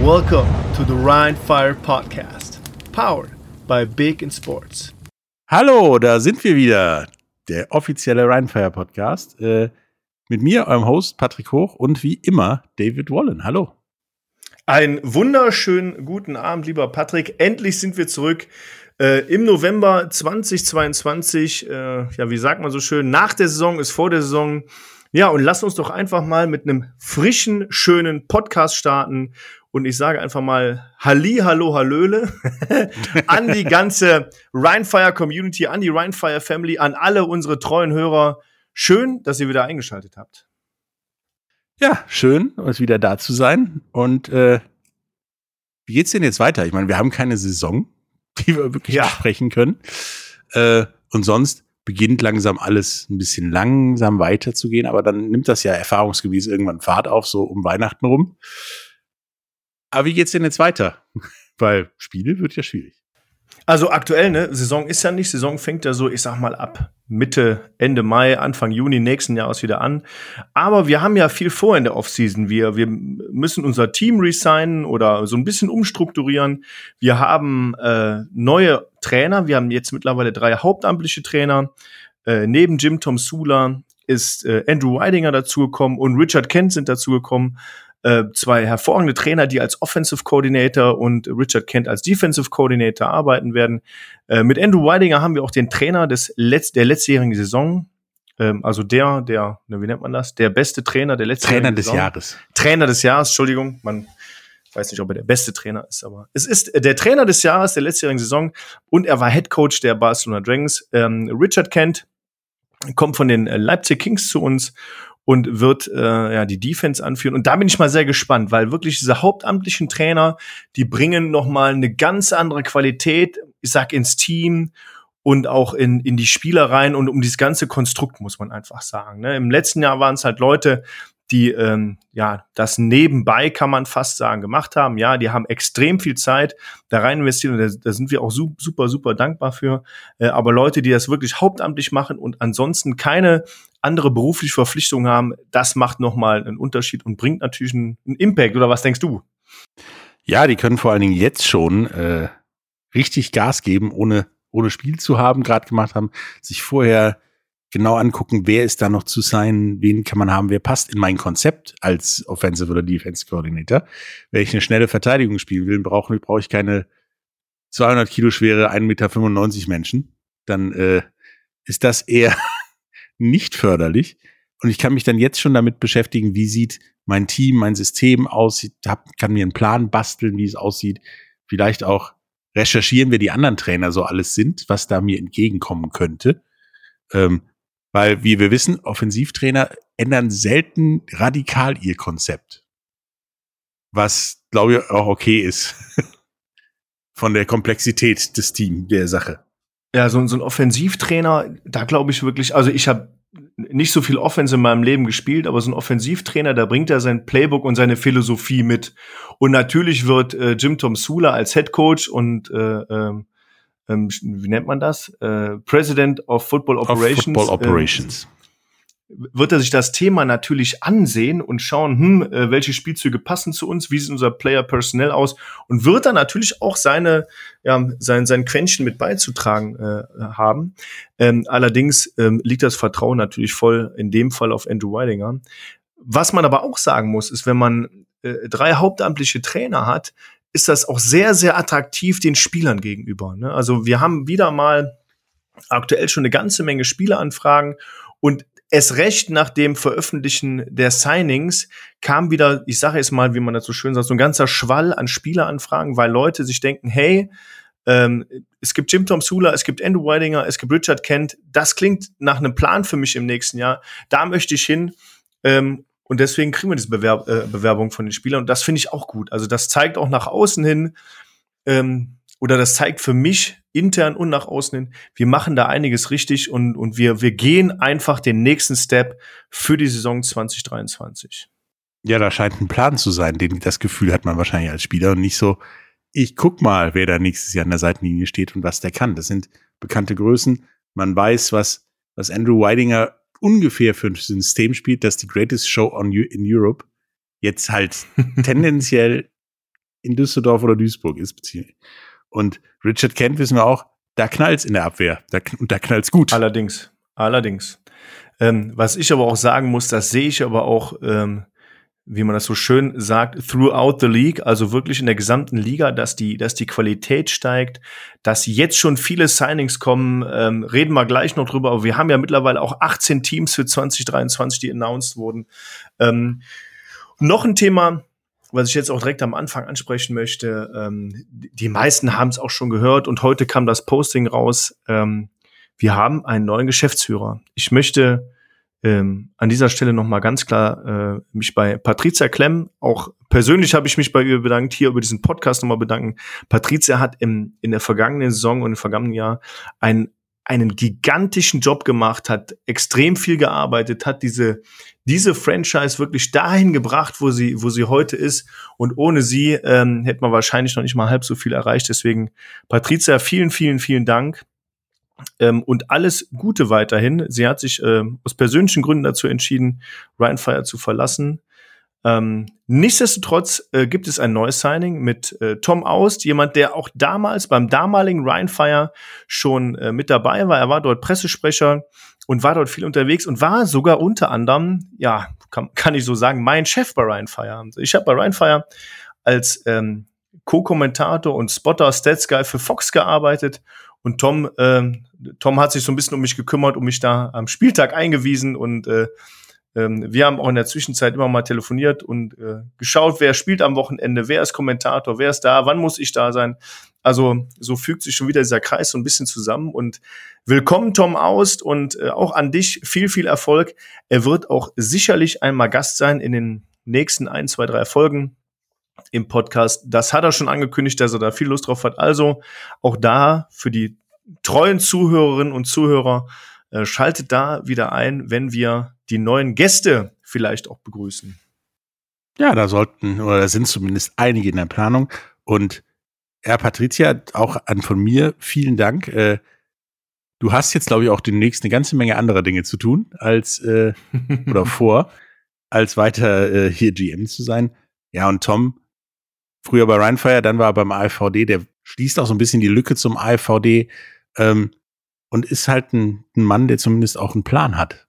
Welcome to the Rhine Fire Podcast, powered by Big in Sports. Hallo, da sind wir wieder, der offizielle Rheinfire Podcast. Äh, mit mir, eurem Host Patrick Hoch und wie immer David Wallen. Hallo. Einen wunderschönen guten Abend, lieber Patrick. Endlich sind wir zurück äh, im November 2022. Äh, ja, wie sagt man so schön? Nach der Saison ist vor der Saison. Ja, und lass uns doch einfach mal mit einem frischen, schönen Podcast starten. Und ich sage einfach mal Halli, Hallo, Hallöle an die ganze Rhinefire Community, an die Rhinefire Family, an alle unsere treuen Hörer. Schön, dass ihr wieder eingeschaltet habt. Ja, schön, uns wieder da zu sein. Und äh, wie geht's denn jetzt weiter? Ich meine, wir haben keine Saison, die wir wirklich ja. sprechen können. Äh, und sonst beginnt langsam alles ein bisschen langsam weiterzugehen, aber dann nimmt das ja erfahrungsgemäß irgendwann Fahrt auf, so um Weihnachten rum. Aber wie geht's denn jetzt weiter? Weil Spiele wird ja schwierig. Also aktuell, ne, Saison ist ja nicht, Saison fängt ja so, ich sag mal, ab Mitte, Ende Mai, Anfang Juni nächsten Jahres wieder an. Aber wir haben ja viel vor in der Offseason. Wir, wir müssen unser Team resignen oder so ein bisschen umstrukturieren. Wir haben äh, neue Trainer. Wir haben jetzt mittlerweile drei hauptamtliche Trainer. Äh, neben Jim Tom Sula ist äh, Andrew Weidinger dazugekommen und Richard Kent sind dazugekommen. Äh, zwei hervorragende Trainer, die als Offensive Coordinator und Richard Kent als Defensive Coordinator arbeiten werden. Äh, mit Andrew Weidinger haben wir auch den Trainer des Letz der letztjährigen Saison, ähm, also der, der, wie nennt man das? Der beste Trainer der letzten Trainer des Jahres. Trainer des Jahres, Entschuldigung, man weiß nicht, ob er der beste Trainer ist, aber es ist der Trainer des Jahres der letztjährigen Saison und er war Head Coach der Barcelona Dragons. Ähm, Richard Kent kommt von den Leipzig Kings zu uns und wird äh, ja die Defense anführen. Und da bin ich mal sehr gespannt, weil wirklich diese hauptamtlichen Trainer, die bringen noch mal eine ganz andere Qualität, ich sag ins Team und auch in, in die Spieler rein und um dieses ganze Konstrukt, muss man einfach sagen. Ne? Im letzten Jahr waren es halt Leute, die ähm, ja das nebenbei kann man fast sagen gemacht haben. Ja, die haben extrem viel Zeit da rein investiert und da, da sind wir auch super super dankbar für. Äh, aber Leute, die das wirklich hauptamtlich machen und ansonsten keine andere berufliche Verpflichtung haben, das macht noch mal einen Unterschied und bringt natürlich einen, einen Impact. Oder was denkst du? Ja, die können vor allen Dingen jetzt schon äh, richtig Gas geben, ohne ohne Spiel zu haben, gerade gemacht haben, sich vorher genau angucken, wer ist da noch zu sein, wen kann man haben, wer passt in mein Konzept als Offensive oder Defense Coordinator. Wenn ich eine schnelle Verteidigung spielen will, brauche brauch ich keine 200 Kilo schwere 1,95 Meter Menschen. Dann äh, ist das eher nicht förderlich. Und ich kann mich dann jetzt schon damit beschäftigen, wie sieht mein Team, mein System aus, hab, kann mir einen Plan basteln, wie es aussieht. Vielleicht auch recherchieren, wer die anderen Trainer so alles sind, was da mir entgegenkommen könnte. Ähm, weil, wie wir wissen, Offensivtrainer ändern selten radikal ihr Konzept. Was, glaube ich, auch okay ist. Von der Komplexität des Teams, der Sache. Ja, so, so ein Offensivtrainer, da glaube ich wirklich, also ich habe nicht so viel Offense in meinem Leben gespielt, aber so ein Offensivtrainer, da bringt er sein Playbook und seine Philosophie mit. Und natürlich wird äh, Jim Tom Sula als Head Coach und äh, ähm, ähm, wie nennt man das? Äh, President of Football Operations. Of Football Operations. Wird er sich das Thema natürlich ansehen und schauen, hm, äh, welche Spielzüge passen zu uns, wie sieht unser Player Personnel aus und wird dann natürlich auch seine, ja, sein, sein Quäntchen mit beizutragen äh, haben. Ähm, allerdings ähm, liegt das Vertrauen natürlich voll in dem Fall auf Andrew Weidinger. Was man aber auch sagen muss, ist, wenn man äh, drei hauptamtliche Trainer hat, ist das auch sehr, sehr attraktiv den Spielern gegenüber. Ne? Also wir haben wieder mal aktuell schon eine ganze Menge Spieleranfragen und es recht nach dem Veröffentlichen der Signings kam wieder, ich sage jetzt mal, wie man das so schön sagt, so ein ganzer Schwall an Spieleranfragen, weil Leute sich denken, hey, ähm, es gibt Jim Tom Sula, es gibt Andrew Weidinger, es gibt Richard Kent. Das klingt nach einem Plan für mich im nächsten Jahr. Da möchte ich hin. Ähm, und deswegen kriegen wir diese Bewerb äh, Bewerbung von den Spielern. Und das finde ich auch gut. Also das zeigt auch nach außen hin, ähm, oder das zeigt für mich intern und nach außen hin, wir machen da einiges richtig und, und wir, wir gehen einfach den nächsten Step für die Saison 2023. Ja, da scheint ein Plan zu sein, den das Gefühl hat man wahrscheinlich als Spieler und nicht so, ich guck mal, wer da nächstes Jahr an der Seitenlinie steht und was der kann. Das sind bekannte Größen. Man weiß, was, was Andrew Weidinger ungefähr für ein System spielt, das die Greatest Show on in Europe jetzt halt tendenziell in Düsseldorf oder Duisburg ist. Und Richard Kent wissen wir auch, da knallt's in der Abwehr. Da, und da knallt's gut. Allerdings. Allerdings. Ähm, was ich aber auch sagen muss, das sehe ich aber auch, ähm, wie man das so schön sagt, throughout the league, also wirklich in der gesamten Liga, dass die, dass die Qualität steigt, dass jetzt schon viele Signings kommen, ähm, reden wir gleich noch drüber, aber wir haben ja mittlerweile auch 18 Teams für 2023, die announced wurden. Ähm, noch ein Thema, was ich jetzt auch direkt am Anfang ansprechen möchte, ähm, die meisten haben es auch schon gehört und heute kam das Posting raus. Ähm, wir haben einen neuen Geschäftsführer. Ich möchte ähm, an dieser Stelle nochmal ganz klar äh, mich bei Patricia Klemm, auch persönlich habe ich mich bei ihr bedankt, hier über diesen Podcast nochmal bedanken. Patricia hat im, in der vergangenen Saison und im vergangenen Jahr ein, einen gigantischen Job gemacht, hat extrem viel gearbeitet, hat diese, diese Franchise wirklich dahin gebracht, wo sie, wo sie heute ist. Und ohne sie ähm, hätte man wahrscheinlich noch nicht mal halb so viel erreicht. Deswegen, Patricia, vielen, vielen, vielen Dank. Ähm, und alles Gute weiterhin. Sie hat sich äh, aus persönlichen Gründen dazu entschieden, Ryan Fire zu verlassen. Ähm, nichtsdestotrotz äh, gibt es ein neues Signing mit äh, Tom Aust, jemand, der auch damals beim damaligen Ryan Fire schon äh, mit dabei war. Er war dort Pressesprecher und war dort viel unterwegs und war sogar unter anderem, ja, kann, kann ich so sagen, mein Chef bei Ryan Fire. Also ich habe bei Ryan Fire als ähm, Co-Kommentator und Spotter Stats Guy für Fox gearbeitet und Tom, äh, Tom hat sich so ein bisschen um mich gekümmert, um mich da am Spieltag eingewiesen und äh, ähm, wir haben auch in der Zwischenzeit immer mal telefoniert und äh, geschaut, wer spielt am Wochenende, wer ist Kommentator, wer ist da, wann muss ich da sein. Also so fügt sich schon wieder dieser Kreis so ein bisschen zusammen und willkommen Tom Aust und äh, auch an dich viel, viel Erfolg. Er wird auch sicherlich einmal Gast sein in den nächsten ein, zwei, drei Folgen im Podcast. Das hat er schon angekündigt, dass er da viel Lust drauf hat. Also auch da für die treuen Zuhörerinnen und Zuhörer, äh, schaltet da wieder ein, wenn wir die neuen Gäste vielleicht auch begrüßen. Ja, da sollten, oder da sind zumindest einige in der Planung. Und Herr Patricia, auch an von mir vielen Dank. Äh, du hast jetzt, glaube ich, auch demnächst eine ganze Menge anderer Dinge zu tun, als äh, oder vor, als weiter äh, hier GM zu sein. Ja, und Tom, früher bei Rheinfire, dann war er beim AFVD, der schließt auch so ein bisschen die Lücke zum AFVD ähm, und ist halt ein, ein Mann, der zumindest auch einen Plan hat.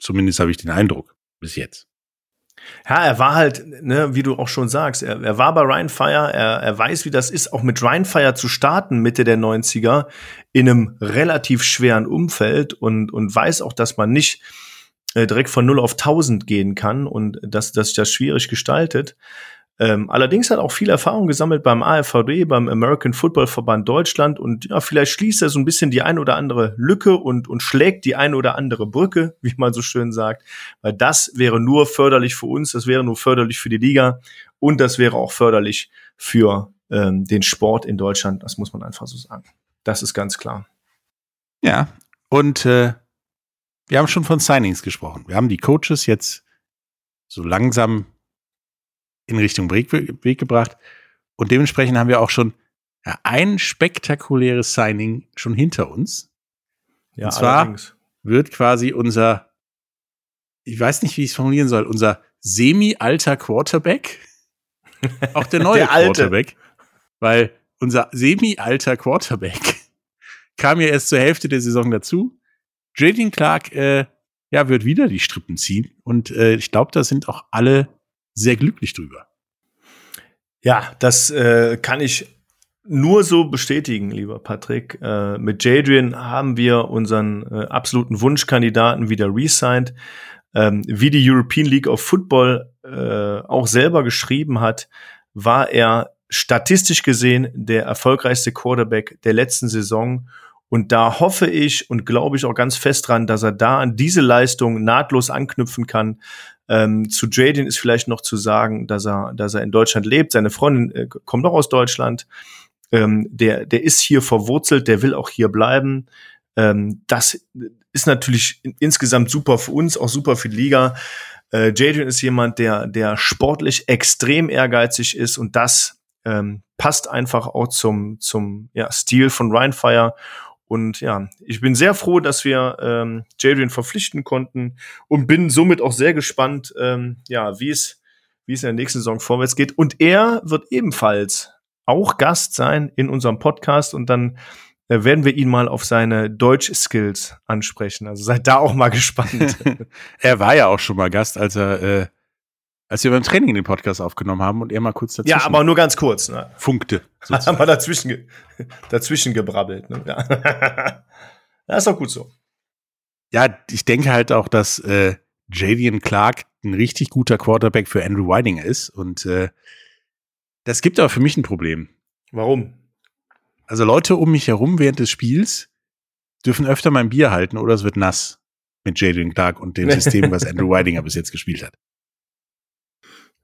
Zumindest habe ich den Eindruck, bis jetzt. Ja, er war halt, ne, wie du auch schon sagst, er, er war bei Ryan Fire, er, er weiß, wie das ist, auch mit Ryan Fire zu starten, Mitte der 90er, in einem relativ schweren Umfeld und, und weiß auch, dass man nicht äh, direkt von 0 auf 1000 gehen kann und dass, dass sich das schwierig gestaltet. Ähm, allerdings hat auch viel Erfahrung gesammelt beim AFVD, beim American Football Verband Deutschland und ja, vielleicht schließt er so ein bisschen die ein oder andere Lücke und, und schlägt die ein oder andere Brücke, wie man so schön sagt, weil das wäre nur förderlich für uns, das wäre nur förderlich für die Liga und das wäre auch förderlich für ähm, den Sport in Deutschland, das muss man einfach so sagen. Das ist ganz klar. Ja, und äh, wir haben schon von Signings gesprochen. Wir haben die Coaches jetzt so langsam in Richtung Weg, Weg gebracht. Und dementsprechend haben wir auch schon ein spektakuläres Signing schon hinter uns. Ja, und zwar allerdings. wird quasi unser, ich weiß nicht, wie ich es formulieren soll, unser semi-alter Quarterback, auch der neue der Quarterback, weil unser semi-alter Quarterback kam ja erst zur Hälfte der Saison dazu. Jaden Clark äh, ja, wird wieder die Strippen ziehen. Und äh, ich glaube, da sind auch alle sehr glücklich drüber. Ja, das äh, kann ich nur so bestätigen, lieber Patrick. Äh, mit Jadrian haben wir unseren äh, absoluten Wunschkandidaten wieder resigned. Ähm, wie die European League of Football äh, auch selber geschrieben hat, war er statistisch gesehen der erfolgreichste Quarterback der letzten Saison. Und da hoffe ich und glaube ich auch ganz fest dran, dass er da an diese Leistung nahtlos anknüpfen kann. Ähm, zu Jaden ist vielleicht noch zu sagen, dass er, dass er in Deutschland lebt. Seine Freundin äh, kommt auch aus Deutschland. Ähm, der, der ist hier verwurzelt, der will auch hier bleiben. Ähm, das ist natürlich insgesamt super für uns, auch super für die Liga. Äh, Jadrian ist jemand, der, der sportlich extrem ehrgeizig ist und das ähm, passt einfach auch zum, zum ja, Stil von Rheinfire. Und ja, ich bin sehr froh, dass wir ähm, Jadrian verpflichten konnten und bin somit auch sehr gespannt, ähm, ja, wie es wie es in der nächsten Saison vorwärts geht. Und er wird ebenfalls auch Gast sein in unserem Podcast und dann äh, werden wir ihn mal auf seine Deutsch-Skills ansprechen. Also seid da auch mal gespannt. er war ja auch schon mal Gast, als er, äh, als wir beim Training den Podcast aufgenommen haben und er mal kurz dazwischen. Ja, aber nur ganz kurz. Ne? Funkte. Haben wir dazwischen, dazwischen gebrabbelt. Ne? Ja. das ist auch gut so. Ja, ich denke halt auch, dass äh, Jadian Clark ein richtig guter Quarterback für Andrew Whiting ist und äh, das gibt aber für mich ein Problem. Warum? Also Leute um mich herum während des Spiels dürfen öfter mein Bier halten oder es wird nass mit Jadon Clark und dem System, was Andrew Whitinger bis jetzt gespielt hat.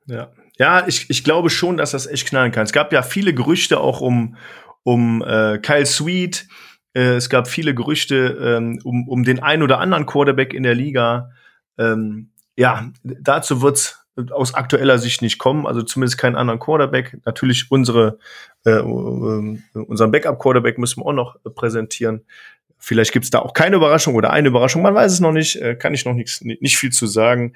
Ja, ja ich, ich glaube schon, dass das echt knallen kann. Es gab ja viele Gerüchte auch um, um äh, Kyle Sweet. Äh, es gab viele Gerüchte ähm, um, um den ein oder anderen Quarterback in der Liga. Ähm, ja, dazu wird's aus aktueller Sicht nicht kommen, also zumindest keinen anderen Quarterback. Natürlich unsere, äh, äh, unseren Backup-Quarterback müssen wir auch noch äh, präsentieren. Vielleicht gibt's da auch keine Überraschung oder eine Überraschung, man weiß es noch nicht, äh, kann ich noch nichts, nicht viel zu sagen.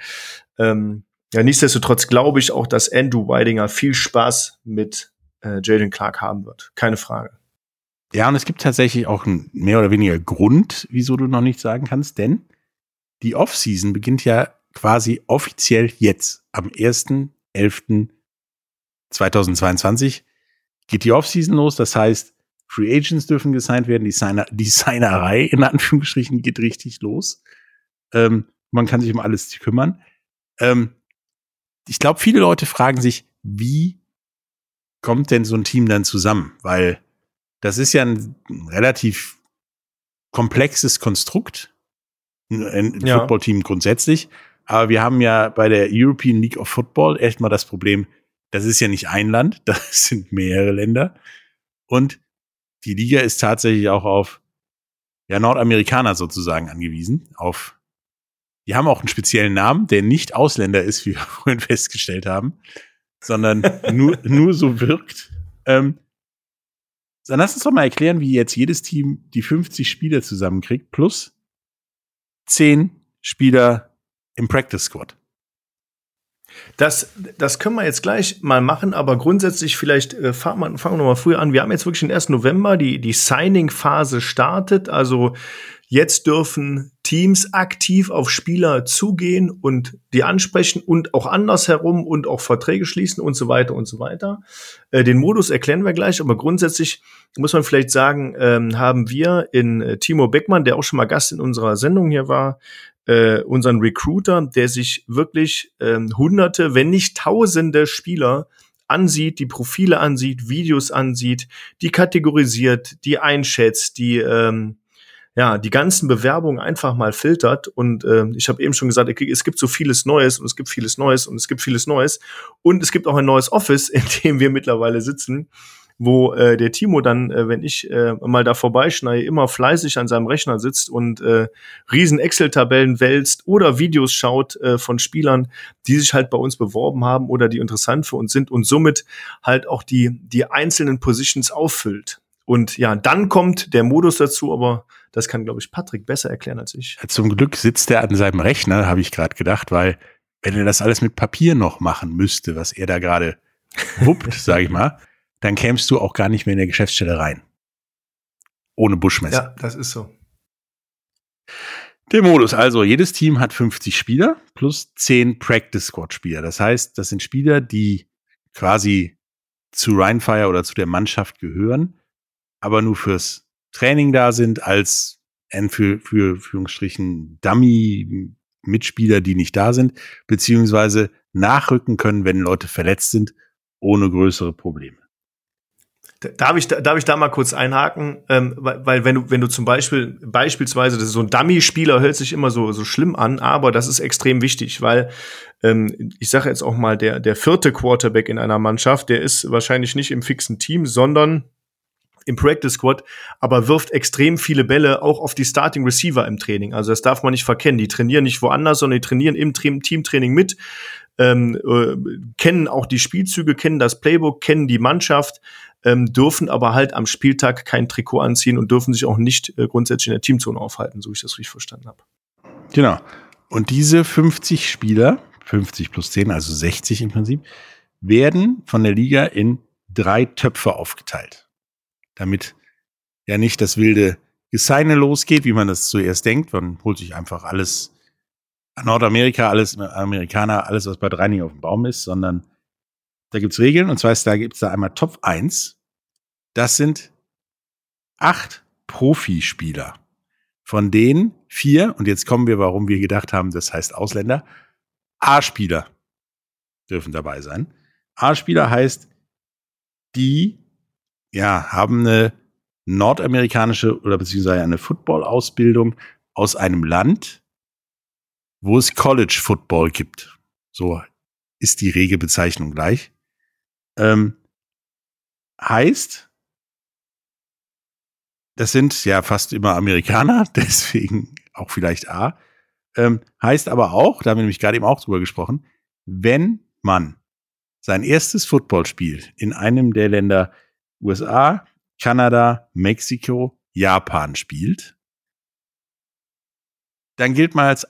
Ähm, ja, nichtsdestotrotz glaube ich auch, dass Andrew Weidinger viel Spaß mit äh, Jaden Clark haben wird. Keine Frage. Ja, und es gibt tatsächlich auch einen mehr oder weniger Grund, wieso du noch nichts sagen kannst, denn die Offseason beginnt ja quasi offiziell jetzt, am 1.11.2022, geht die Offseason los. Das heißt, Free Agents dürfen gesigned werden, die, Signer, die Signerei in Anführungsstrichen geht richtig los. Ähm, man kann sich um alles kümmern. Ähm, ich glaube, viele Leute fragen sich, wie kommt denn so ein Team dann zusammen? Weil das ist ja ein relativ komplexes Konstrukt, ein ja. Footballteam grundsätzlich. Aber wir haben ja bei der European League of Football echt mal das Problem, das ist ja nicht ein Land, das sind mehrere Länder. Und die Liga ist tatsächlich auch auf ja, Nordamerikaner sozusagen angewiesen. Auf, die haben auch einen speziellen Namen, der nicht Ausländer ist, wie wir vorhin festgestellt haben, sondern nur, nur so wirkt. Ähm, dann lass uns doch mal erklären, wie jetzt jedes Team die 50 Spieler zusammenkriegt, plus 10 Spieler im Practice Squad. Das, das können wir jetzt gleich mal machen, aber grundsätzlich vielleicht äh, fangen wir, fangen wir noch mal früher an. Wir haben jetzt wirklich den 1. November, die, die Signing-Phase startet. Also jetzt dürfen Teams aktiv auf Spieler zugehen und die ansprechen und auch andersherum und auch Verträge schließen und so weiter und so weiter. Äh, den Modus erklären wir gleich, aber grundsätzlich muss man vielleicht sagen, ähm, haben wir in äh, Timo Beckmann, der auch schon mal Gast in unserer Sendung hier war, äh, unseren Recruiter, der sich wirklich ähm, hunderte, wenn nicht tausende Spieler ansieht, die Profile ansieht, Videos ansieht, die kategorisiert, die einschätzt, die ähm, ja die ganzen Bewerbungen einfach mal filtert. Und äh, ich habe eben schon gesagt, es gibt so vieles Neues und es gibt vieles Neues und es gibt vieles Neues und es gibt auch ein neues Office, in dem wir mittlerweile sitzen wo äh, der Timo dann, äh, wenn ich äh, mal da vorbeischneide, immer fleißig an seinem Rechner sitzt und äh, riesen Excel-Tabellen wälzt oder Videos schaut äh, von Spielern, die sich halt bei uns beworben haben oder die interessant für uns sind und somit halt auch die, die einzelnen Positions auffüllt. Und ja, dann kommt der Modus dazu, aber das kann, glaube ich, Patrick besser erklären als ich. Zum Glück sitzt er an seinem Rechner, habe ich gerade gedacht, weil wenn er das alles mit Papier noch machen müsste, was er da gerade wuppt, sage ich mal, dann kämst du auch gar nicht mehr in der Geschäftsstelle rein. Ohne Buschmesser. Ja, das ist so. Der Modus, also jedes Team hat 50 Spieler plus 10 Practice Squad Spieler. Das heißt, das sind Spieler, die quasi zu Rheinfire oder zu der Mannschaft gehören, aber nur fürs Training da sind als für, für Führungsstrichen Dummy Mitspieler, die nicht da sind, beziehungsweise nachrücken können, wenn Leute verletzt sind, ohne größere Probleme. Darf ich, darf ich da mal kurz einhaken? Ähm, weil, weil wenn du, wenn du zum Beispiel, beispielsweise, das ist so ein Dummy-Spieler, hört sich immer so, so schlimm an, aber das ist extrem wichtig, weil ähm, ich sage jetzt auch mal, der, der vierte Quarterback in einer Mannschaft, der ist wahrscheinlich nicht im fixen Team, sondern im Practice Squad, aber wirft extrem viele Bälle auch auf die Starting Receiver im Training. Also das darf man nicht verkennen. Die trainieren nicht woanders, sondern die trainieren im Teamtraining mit, ähm, äh, kennen auch die Spielzüge, kennen das Playbook, kennen die Mannschaft, ähm, dürfen aber halt am Spieltag kein Trikot anziehen und dürfen sich auch nicht äh, grundsätzlich in der Teamzone aufhalten, so ich das richtig verstanden habe. Genau. Und diese 50 Spieler 50 plus 10, also 60 im Prinzip, werden von der Liga in drei Töpfe aufgeteilt. Damit ja nicht das wilde Geseine losgeht, wie man das zuerst denkt. Man holt sich einfach alles Nordamerika, alles Amerikaner, alles, was bei drei auf dem Baum ist, sondern da gibt's Regeln. Und zwar ist, da gibt's da einmal Top 1. Das sind acht Profispieler. Von denen vier, und jetzt kommen wir, warum wir gedacht haben, das heißt Ausländer, A-Spieler dürfen dabei sein. A-Spieler heißt, die ja, haben eine nordamerikanische oder beziehungsweise eine Football-Ausbildung aus einem Land, wo es College Football gibt. So ist die Regelbezeichnung gleich. Ähm, heißt, das sind ja fast immer Amerikaner, deswegen auch vielleicht A. Ähm, heißt aber auch, da haben wir nämlich gerade eben auch drüber gesprochen, wenn man sein erstes Footballspiel in einem der Länder USA, Kanada, Mexiko, Japan spielt, dann gilt man als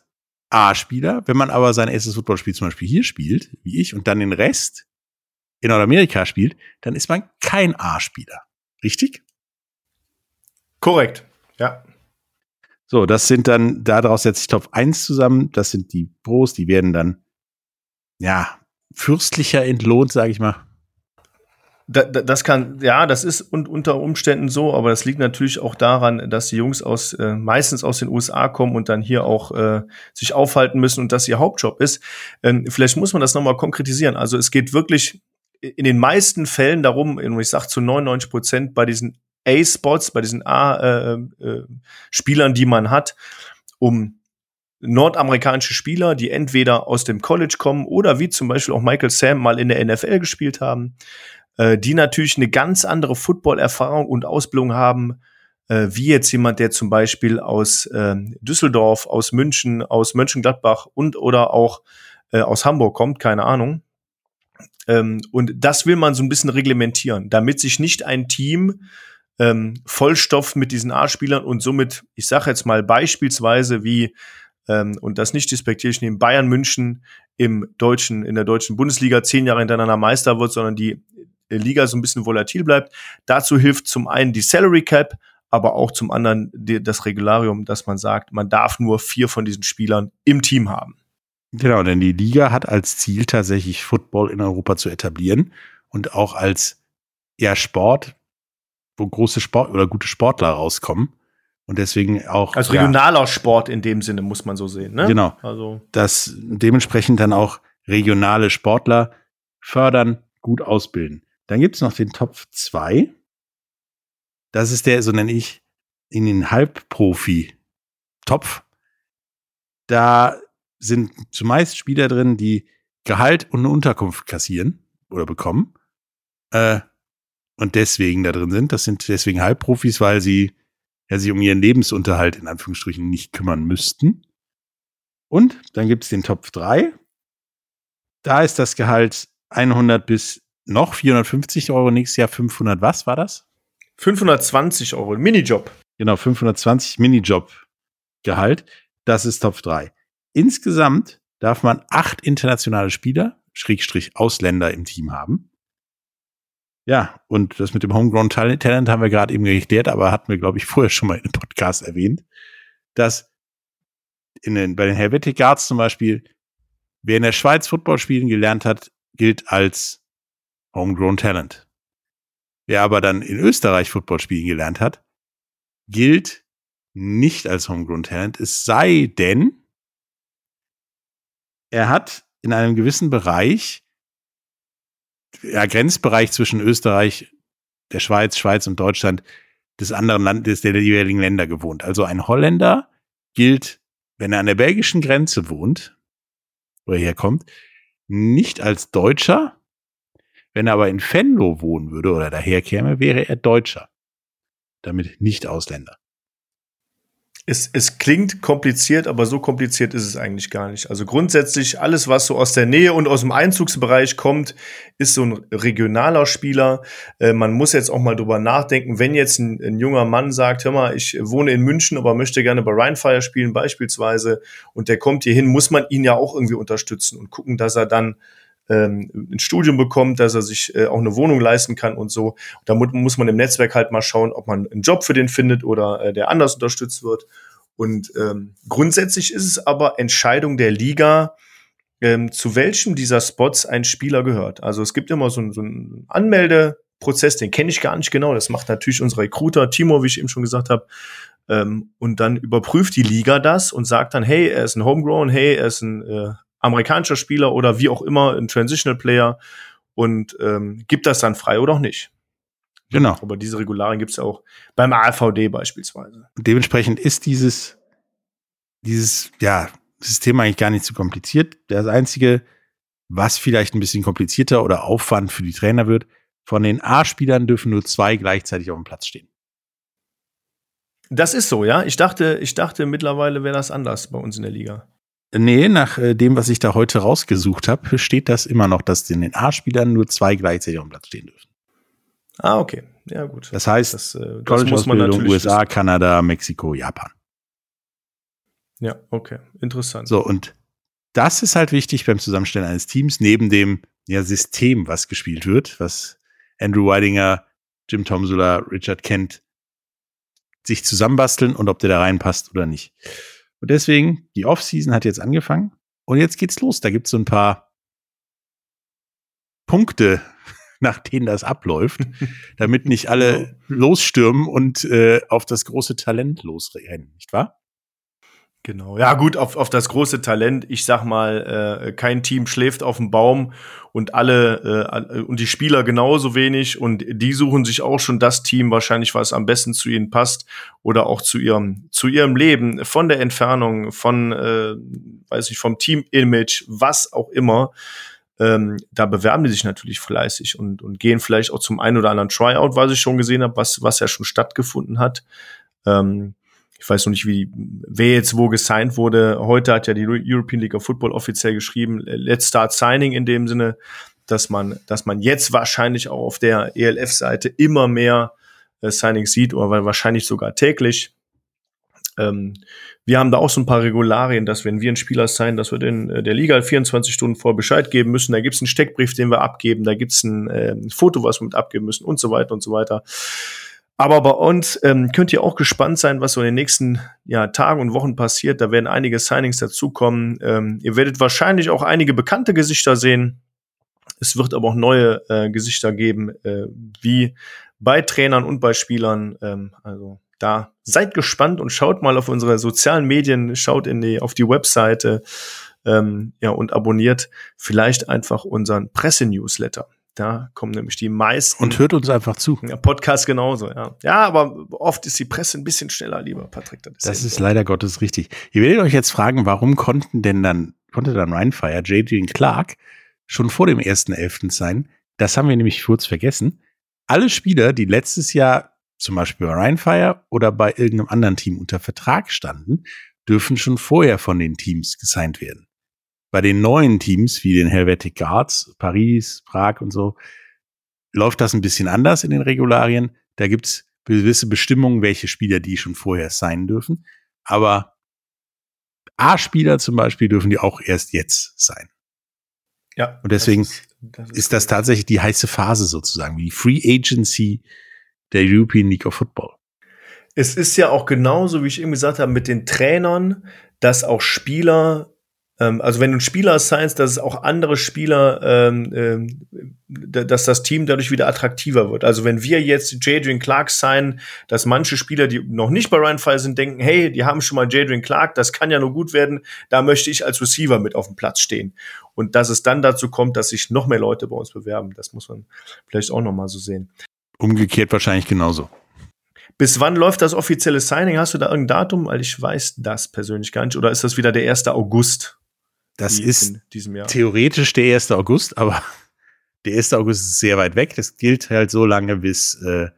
A-Spieler. Wenn man aber sein erstes Footballspiel zum Beispiel hier spielt, wie ich, und dann den Rest in Nordamerika spielt, dann ist man kein A-Spieler. Richtig? Korrekt, ja. So, das sind dann, daraus setzt sich Top 1 zusammen. Das sind die Pros, die werden dann, ja, fürstlicher entlohnt, sage ich mal. Da, da, das kann, ja, das ist un unter Umständen so, aber das liegt natürlich auch daran, dass die Jungs aus äh, meistens aus den USA kommen und dann hier auch äh, sich aufhalten müssen und das ihr Hauptjob ist. Ähm, vielleicht muss man das nochmal konkretisieren. Also es geht wirklich in den meisten Fällen darum, und ich sage zu 99 Prozent bei diesen A-Spots, bei diesen A-Spielern, äh, äh, die man hat, um nordamerikanische Spieler, die entweder aus dem College kommen oder wie zum Beispiel auch Michael Sam mal in der NFL gespielt haben, äh, die natürlich eine ganz andere Football-Erfahrung und Ausbildung haben, äh, wie jetzt jemand, der zum Beispiel aus äh, Düsseldorf, aus München, aus Mönchengladbach und oder auch äh, aus Hamburg kommt, keine Ahnung. Ähm, und das will man so ein bisschen reglementieren, damit sich nicht ein Team ähm, Vollstoff mit diesen A-Spielern und somit, ich sage jetzt mal beispielsweise wie ähm, und das nicht despektiere ich nehme Bayern München im deutschen in der deutschen Bundesliga zehn Jahre hintereinander Meister wird, sondern die Liga so ein bisschen volatil bleibt. Dazu hilft zum einen die Salary Cap, aber auch zum anderen die, das Regularium, dass man sagt, man darf nur vier von diesen Spielern im Team haben. Genau, denn die Liga hat als Ziel tatsächlich Football in Europa zu etablieren und auch als ja Sport, wo große Sport oder gute Sportler rauskommen. Und deswegen auch. Als regionaler ja, Sport in dem Sinne muss man so sehen, ne? Genau. Also. Dass dementsprechend dann auch regionale Sportler fördern, gut ausbilden. Dann gibt's noch den Topf 2. Das ist der, so nenne ich, in den Halbprofi-Topf. Da sind zumeist Spieler drin, die Gehalt und eine Unterkunft kassieren oder bekommen. Äh, und deswegen da drin sind. Das sind deswegen Halbprofis, weil sie ja, sich um ihren Lebensunterhalt in Anführungsstrichen nicht kümmern müssten. Und dann gibt's den Topf 3. Da ist das Gehalt 100 bis noch 450 Euro, nächstes Jahr 500, was war das? 520 Euro, Minijob. Genau, 520 Minijob-Gehalt. Das ist Top 3. Insgesamt darf man acht internationale Spieler, Schrägstrich Ausländer im Team haben. Ja, und das mit dem Homegrown Talent, haben wir gerade eben geklärt, aber hatten wir, glaube ich, vorher schon mal in einem Podcast erwähnt, dass in den, bei den Helvetic Guards zum Beispiel, wer in der Schweiz Football spielen gelernt hat, gilt als Homegrown Talent. Wer aber dann in Österreich Football spielen gelernt hat, gilt nicht als Homegrown Talent, es sei denn, er hat in einem gewissen Bereich, ja, Grenzbereich zwischen Österreich, der Schweiz, Schweiz und Deutschland, des anderen Landes, der jeweiligen Länder gewohnt. Also ein Holländer gilt, wenn er an der belgischen Grenze wohnt, wo er herkommt, nicht als Deutscher. Wenn er aber in Venlo wohnen würde oder daherkäme, wäre er Deutscher. Damit nicht Ausländer. Es, es klingt kompliziert, aber so kompliziert ist es eigentlich gar nicht. Also grundsätzlich alles, was so aus der Nähe und aus dem Einzugsbereich kommt, ist so ein regionaler Spieler. Äh, man muss jetzt auch mal drüber nachdenken, wenn jetzt ein, ein, junger Mann sagt, hör mal, ich wohne in München, aber möchte gerne bei Rheinfire spielen beispielsweise und der kommt hier hin, muss man ihn ja auch irgendwie unterstützen und gucken, dass er dann ähm, ein Studium bekommt, dass er sich äh, auch eine Wohnung leisten kann und so. Da muss man im Netzwerk halt mal schauen, ob man einen Job für den findet oder äh, der anders unterstützt wird. Und ähm, grundsätzlich ist es aber Entscheidung der Liga, ähm, zu welchem dieser Spots ein Spieler gehört. Also es gibt immer so, so einen Anmeldeprozess, den kenne ich gar nicht genau. Das macht natürlich unser Recruiter Timo, wie ich eben schon gesagt habe. Ähm, und dann überprüft die Liga das und sagt dann, hey, er ist ein Homegrown, hey, er ist ein äh, amerikanischer Spieler oder wie auch immer, ein Transitional Player und ähm, gibt das dann frei oder auch nicht. Genau. Aber diese Regularien gibt es ja auch beim AVD beispielsweise. Dementsprechend ist dieses, dieses, ja, System eigentlich gar nicht so kompliziert. Das Einzige, was vielleicht ein bisschen komplizierter oder Aufwand für die Trainer wird, von den A-Spielern dürfen nur zwei gleichzeitig auf dem Platz stehen. Das ist so, ja. Ich dachte, ich dachte mittlerweile wäre das anders bei uns in der Liga. Nee, nach äh, dem, was ich da heute rausgesucht habe, steht das immer noch, dass in den A-Spielern nur zwei gleichzeitig auf dem Platz stehen dürfen. Ah, okay. Ja, gut. Das heißt, das, äh, das muss man natürlich USA. Kanada, Mexiko, Japan. Ja, okay. Interessant. So, und das ist halt wichtig beim Zusammenstellen eines Teams, neben dem ja, System, was gespielt wird, was Andrew Weidinger, Jim Tomsula, Richard Kent sich zusammenbasteln und ob der da reinpasst oder nicht. Und deswegen, die Offseason hat jetzt angefangen und jetzt geht's los. Da gibt's so ein paar Punkte, nach denen das abläuft, damit nicht alle genau. losstürmen und äh, auf das große Talent losrennen, nicht wahr? Genau, ja gut, auf, auf das große Talent. Ich sag mal, äh, kein Team schläft auf dem Baum und alle äh, und die Spieler genauso wenig und die suchen sich auch schon das Team wahrscheinlich, was am besten zu ihnen passt oder auch zu ihrem zu ihrem Leben, von der Entfernung, von äh, weiß ich, vom Team-Image, was auch immer. Ähm, da bewerben die sich natürlich fleißig und, und gehen vielleicht auch zum einen oder anderen Tryout, was ich schon gesehen habe, was, was ja schon stattgefunden hat. Ähm, ich weiß noch nicht, wie, wer jetzt wo gesigned wurde. Heute hat ja die European League of Football offiziell geschrieben, let's start signing in dem Sinne, dass man, dass man jetzt wahrscheinlich auch auf der ELF-Seite immer mehr äh, Signings sieht, oder wahrscheinlich sogar täglich. Ähm, wir haben da auch so ein paar Regularien, dass wenn wir einen Spieler sein, dass wir den äh, der Liga 24 Stunden vor Bescheid geben müssen. Da gibt es einen Steckbrief, den wir abgeben, da gibt es ein, äh, ein Foto, was wir mit abgeben müssen und so weiter und so weiter. Aber bei uns ähm, könnt ihr auch gespannt sein, was so in den nächsten ja, Tagen und Wochen passiert. Da werden einige Signings dazukommen. Ähm, ihr werdet wahrscheinlich auch einige bekannte Gesichter sehen. Es wird aber auch neue äh, Gesichter geben, äh, wie bei Trainern und bei Spielern. Ähm, also da seid gespannt und schaut mal auf unsere sozialen Medien, schaut in die, auf die Webseite ähm, ja, und abonniert vielleicht einfach unseren Presse-Newsletter. Da kommen nämlich die meisten. Und hört uns einfach zu. Ja, Podcast genauso, ja. Ja, aber oft ist die Presse ein bisschen schneller, lieber Patrick. Das, das ist leider Gottes richtig. Ihr werdet euch jetzt fragen, warum konnten denn dann, konnte dann Rheinfire, J.J. Clark schon vor dem 1.11. sein? Das haben wir nämlich kurz vergessen. Alle Spieler, die letztes Jahr zum Beispiel bei Rheinfire oder bei irgendeinem anderen Team unter Vertrag standen, dürfen schon vorher von den Teams gesigned werden. Bei den neuen Teams wie den Helvetic Guards, Paris, Prag und so, läuft das ein bisschen anders in den Regularien. Da gibt's gewisse Bestimmungen, welche Spieler die schon vorher sein dürfen. Aber A-Spieler zum Beispiel dürfen die auch erst jetzt sein. Ja. Und deswegen das ist, das ist, ist das tatsächlich die heiße Phase sozusagen, wie die Free Agency der European League of Football. Es ist ja auch genauso, wie ich eben gesagt habe, mit den Trainern, dass auch Spieler also wenn du einen Spieler assignst, dass es auch andere Spieler, ähm, ähm, dass das Team dadurch wieder attraktiver wird. Also wenn wir jetzt Jadrian Clark signen, dass manche Spieler, die noch nicht bei Ryan Fire sind, denken, hey, die haben schon mal Jadrian Clark, das kann ja nur gut werden, da möchte ich als Receiver mit auf dem Platz stehen. Und dass es dann dazu kommt, dass sich noch mehr Leute bei uns bewerben, das muss man vielleicht auch noch mal so sehen. Umgekehrt wahrscheinlich genauso. Bis wann läuft das offizielle Signing? Hast du da irgendein Datum? Weil ich weiß das persönlich gar nicht. Oder ist das wieder der 1. August? Das ist theoretisch der 1. August, aber der 1. August ist sehr weit weg. Das gilt halt so lange, bis äh,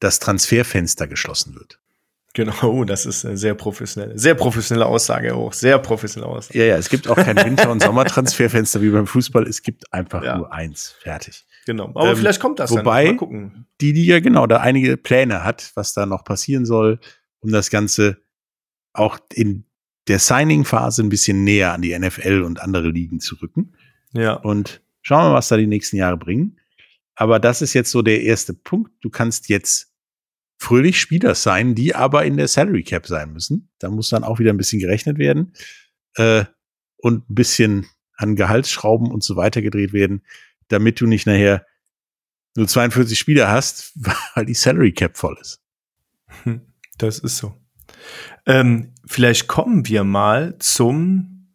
das Transferfenster geschlossen wird. Genau, das ist eine sehr professionelle, sehr professionelle Aussage auch, sehr professionelle Aussage. Ja, ja, es gibt auch kein Winter- und Sommertransferfenster wie beim Fußball. Es gibt einfach Ja. nur eins. Fertig. Genau, aber Ähm, vielleicht kommt das wobei- dann. Mal gucken. Die Liga genau da einige Pläne hat, was da noch passieren soll, um das Ganze auch in der Signing-Phase ein bisschen näher an die NFL und andere Ligen zu rücken. Ja, Und schauen wir mal, was da die nächsten Jahre bringen. Aber das ist jetzt so der erste Punkt. Du kannst jetzt fröhlich Spieler sein, die aber in der Salary Cap sein müssen. Da muss dann auch wieder ein bisschen gerechnet werden äh, und ein bisschen an Gehaltsschrauben und so weiter gedreht werden, damit du nicht nachher nur 42 Spieler hast, weil die Salary Cap voll ist. das ist so. Ähm, vielleicht kommen wir mal zum,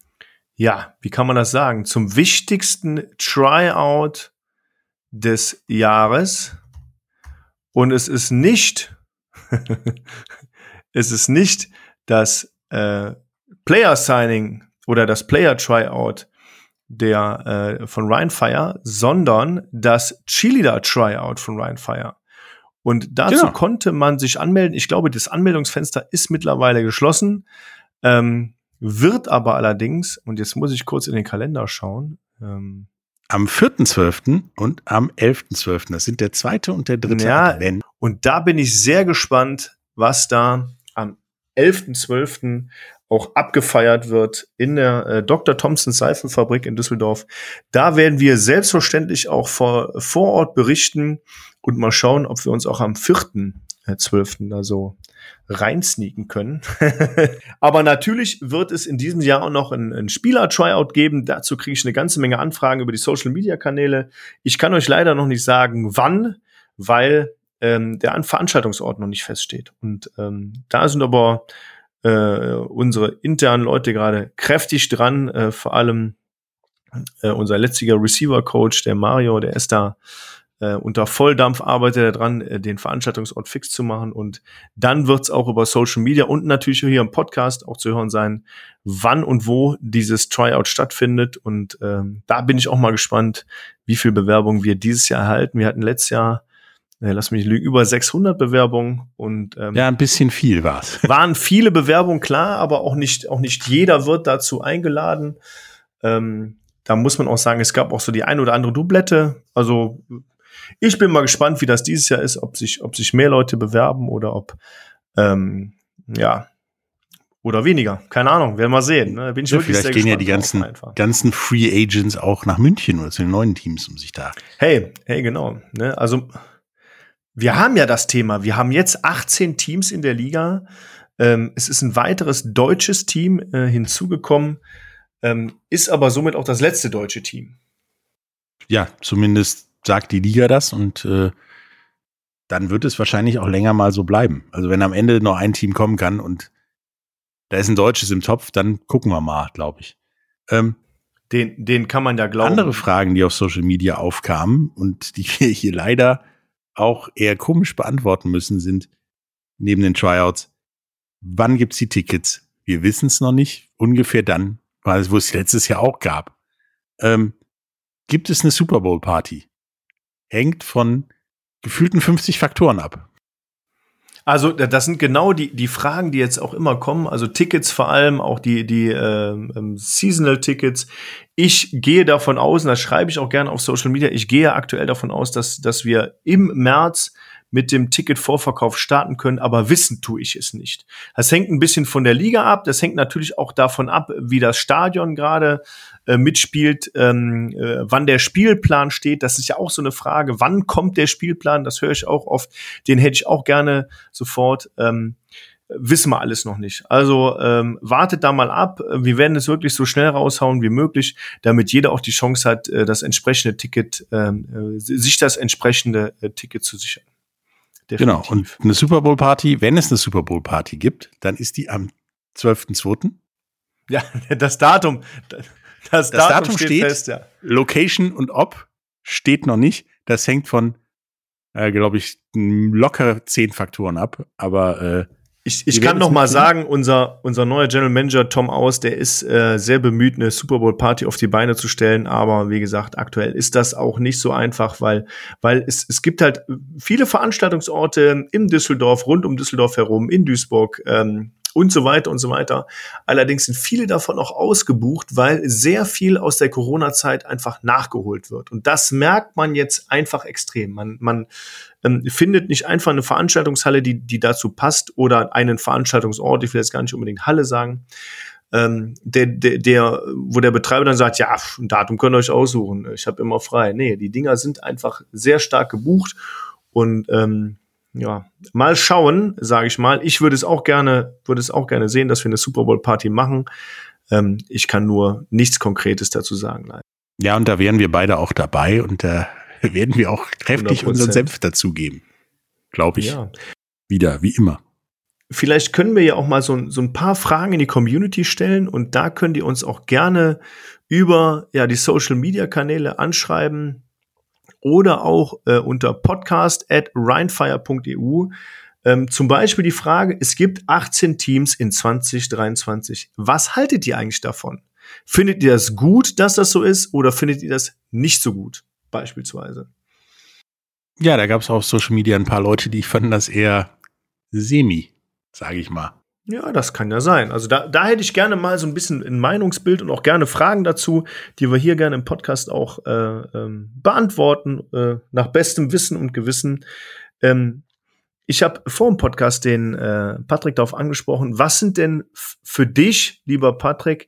ja, wie kann man das sagen, zum wichtigsten Tryout des Jahres. Und es ist nicht, es ist nicht das äh, Player Signing oder das Player Tryout der äh, von Ryan Fire, sondern das Cheerleader Tryout von Ryan Fire. Und dazu Genau. konnte man sich anmelden. Ich glaube, das Anmeldungsfenster ist mittlerweile geschlossen, ähm, wird aber allerdings, und jetzt muss ich kurz in den Kalender schauen, ähm, Am 4.12. und am 11.12. Das sind der zweite und der dritte Ja, Advent. Und da bin ich sehr gespannt, was da am 11.12. auch abgefeiert wird in der äh, Dr. Thompson Seifenfabrik in Düsseldorf. Da werden wir selbstverständlich auch vor, vor Ort berichten und mal schauen, ob wir uns auch am 4.12. da so reinsneaken können. Aber natürlich wird es in diesem Jahr auch noch ein, ein Spieler-Tryout geben. Dazu kriege ich eine ganze Menge Anfragen über die Social-Media-Kanäle. Ich kann euch leider noch nicht sagen, wann, weil ähm, der An- Veranstaltungsort noch nicht feststeht. Und ähm, da sind aber äh, unsere internen Leute gerade kräftig dran, äh, vor allem äh, unser letztiger Receiver-Coach, der Mario, der ist da äh, unter Volldampf arbeitet er dran, äh, den Veranstaltungsort fix zu machen. Und dann wird es auch über Social Media und natürlich hier im Podcast auch zu hören sein, wann und wo dieses Tryout stattfindet. Und ähm, da bin ich auch mal gespannt, wie viel Bewerbungen wir dieses Jahr erhalten. Wir hatten letztes Jahr, äh, lass mich lügen, über 600 Bewerbungen und ähm, Ja, ein bisschen viel war's. waren viele Bewerbungen klar, aber auch nicht, auch nicht jeder wird dazu eingeladen. Ähm, da muss man auch sagen, es gab auch so die ein oder andere Doublette. Also ich bin mal gespannt, wie das dieses Jahr ist, ob sich, ob sich mehr Leute bewerben oder ob ähm, ja oder weniger. Keine Ahnung, werden wir sehen. Ne? Bin ich Ja, wirklich vielleicht gehen ja die ganzen, ganzen Free Agents auch nach München oder zu den neuen Teams, um sich da. Hey, hey, genau. Ne? Also wir haben ja das Thema. Wir haben jetzt 18 Teams in der Liga. Ähm, es ist ein weiteres deutsches Team äh, hinzugekommen, ähm, ist aber somit auch das letzte deutsche Team. Ja, zumindest sagt die Liga das und äh, dann wird es wahrscheinlich auch länger mal so bleiben. Also wenn am Ende noch ein Team kommen kann und da ist ein Deutsches im Topf, dann gucken wir mal, glaube ich. Ähm, Den, den kann man ja glauben. andere Fragen, die auf Social Media aufkamen und die wir hier leider auch eher komisch beantworten müssen, sind neben den Tryouts, wann gibt's die Tickets? Wir wissen es noch nicht. Ungefähr dann, weil es, wo es letztes Jahr auch gab. Ähm, gibt es eine Super Bowl Party? Hängt von gefühlten 50 Faktoren ab. Also da- das sind genau die, die Fragen, die jetzt auch immer kommen. Also Tickets vor allem, auch die, die ähm, ähm, Seasonal-Tickets. Ich gehe davon aus, und das schreibe ich auch gerne auf Social Media, ich gehe aktuell davon aus, dass, dass wir im März mit dem Ticketvorverkauf starten können, aber wissen tue ich es nicht. Das hängt ein bisschen von der Liga ab. Das hängt natürlich auch davon ab, wie das Stadion gerade äh, mitspielt, ähm, äh, wann der Spielplan steht. Das ist ja auch so eine Frage. Wann kommt der Spielplan? Das höre ich auch oft. Den hätte ich auch gerne sofort. Ähm, wissen wir alles noch nicht. Also ähm, wartet da mal ab. Wir werden es wirklich so schnell raushauen wie möglich, damit jeder auch die Chance hat, äh, das entsprechende Ticket, ähm, äh, sich das entsprechende äh, Ticket zu sichern. Genau. Und eine Super Bowl Party, wenn es eine Super Bowl Party gibt, dann ist die am 12.02. Ja, das Datum, das, Das Datum steht. fest, ja. Location und ob steht noch nicht. Das hängt von, äh, glaube ich, locker zehn Faktoren ab. Aber äh, Ich, ich kann noch mal sagen, unser, unser neuer General Manager Tom Aus, der ist äh, sehr bemüht, eine Super Bowl Party auf die Beine zu stellen. Aber wie gesagt, aktuell ist das auch nicht so einfach, weil, weil es, es gibt halt viele Veranstaltungsorte in Düsseldorf, rund um Düsseldorf herum, in Duisburg, ähm, und so weiter und so weiter. Allerdings sind viele davon auch ausgebucht, weil sehr viel aus der Corona-Zeit einfach nachgeholt wird. Und das merkt man jetzt einfach extrem. Man, man ähm, findet nicht einfach eine Veranstaltungshalle, die, die dazu passt oder einen Veranstaltungsort, ich will jetzt gar nicht unbedingt Halle sagen, ähm, der, der, der, wo der Betreiber dann sagt, ja, ein Datum könnt ihr euch aussuchen, ich habe immer frei. Nee, die Dinger sind einfach sehr stark gebucht und ähm, ja, mal schauen, sage ich mal. Ich würde es auch gerne, würde es auch gerne sehen, dass wir eine Super Bowl Party machen. Ähm, ich kann nur nichts Konkretes dazu sagen. Leider. Ja, und da wären wir beide auch dabei und da werden wir auch kräftig 100%. unseren Senf dazugeben. Glaube ich. Ja. Wieder, wie immer. Vielleicht können wir ja auch mal so, so ein paar Fragen in die Community stellen und da könnt ihr uns auch gerne über ja, die Social Media Kanäle anschreiben oder auch äh, unter podcast at rheinfire.eu. Ähm, zum Beispiel die Frage, es gibt 18 Teams in 2023. Was haltet ihr eigentlich davon? Findet ihr das gut, dass das so ist, oder findet ihr das nicht so gut, beispielsweise? Ja, da gab es auf Social Media ein paar Leute, die fanden das eher semi, sage ich mal. Ja, das kann ja sein. Also da, da hätte ich gerne mal so ein bisschen ein Meinungsbild und auch gerne Fragen dazu, die wir hier gerne im Podcast auch äh, ähm, beantworten, äh, nach bestem Wissen und Gewissen. Ähm, ich habe vor dem Podcast den äh, Patrick darauf angesprochen. Was sind denn für dich, lieber Patrick,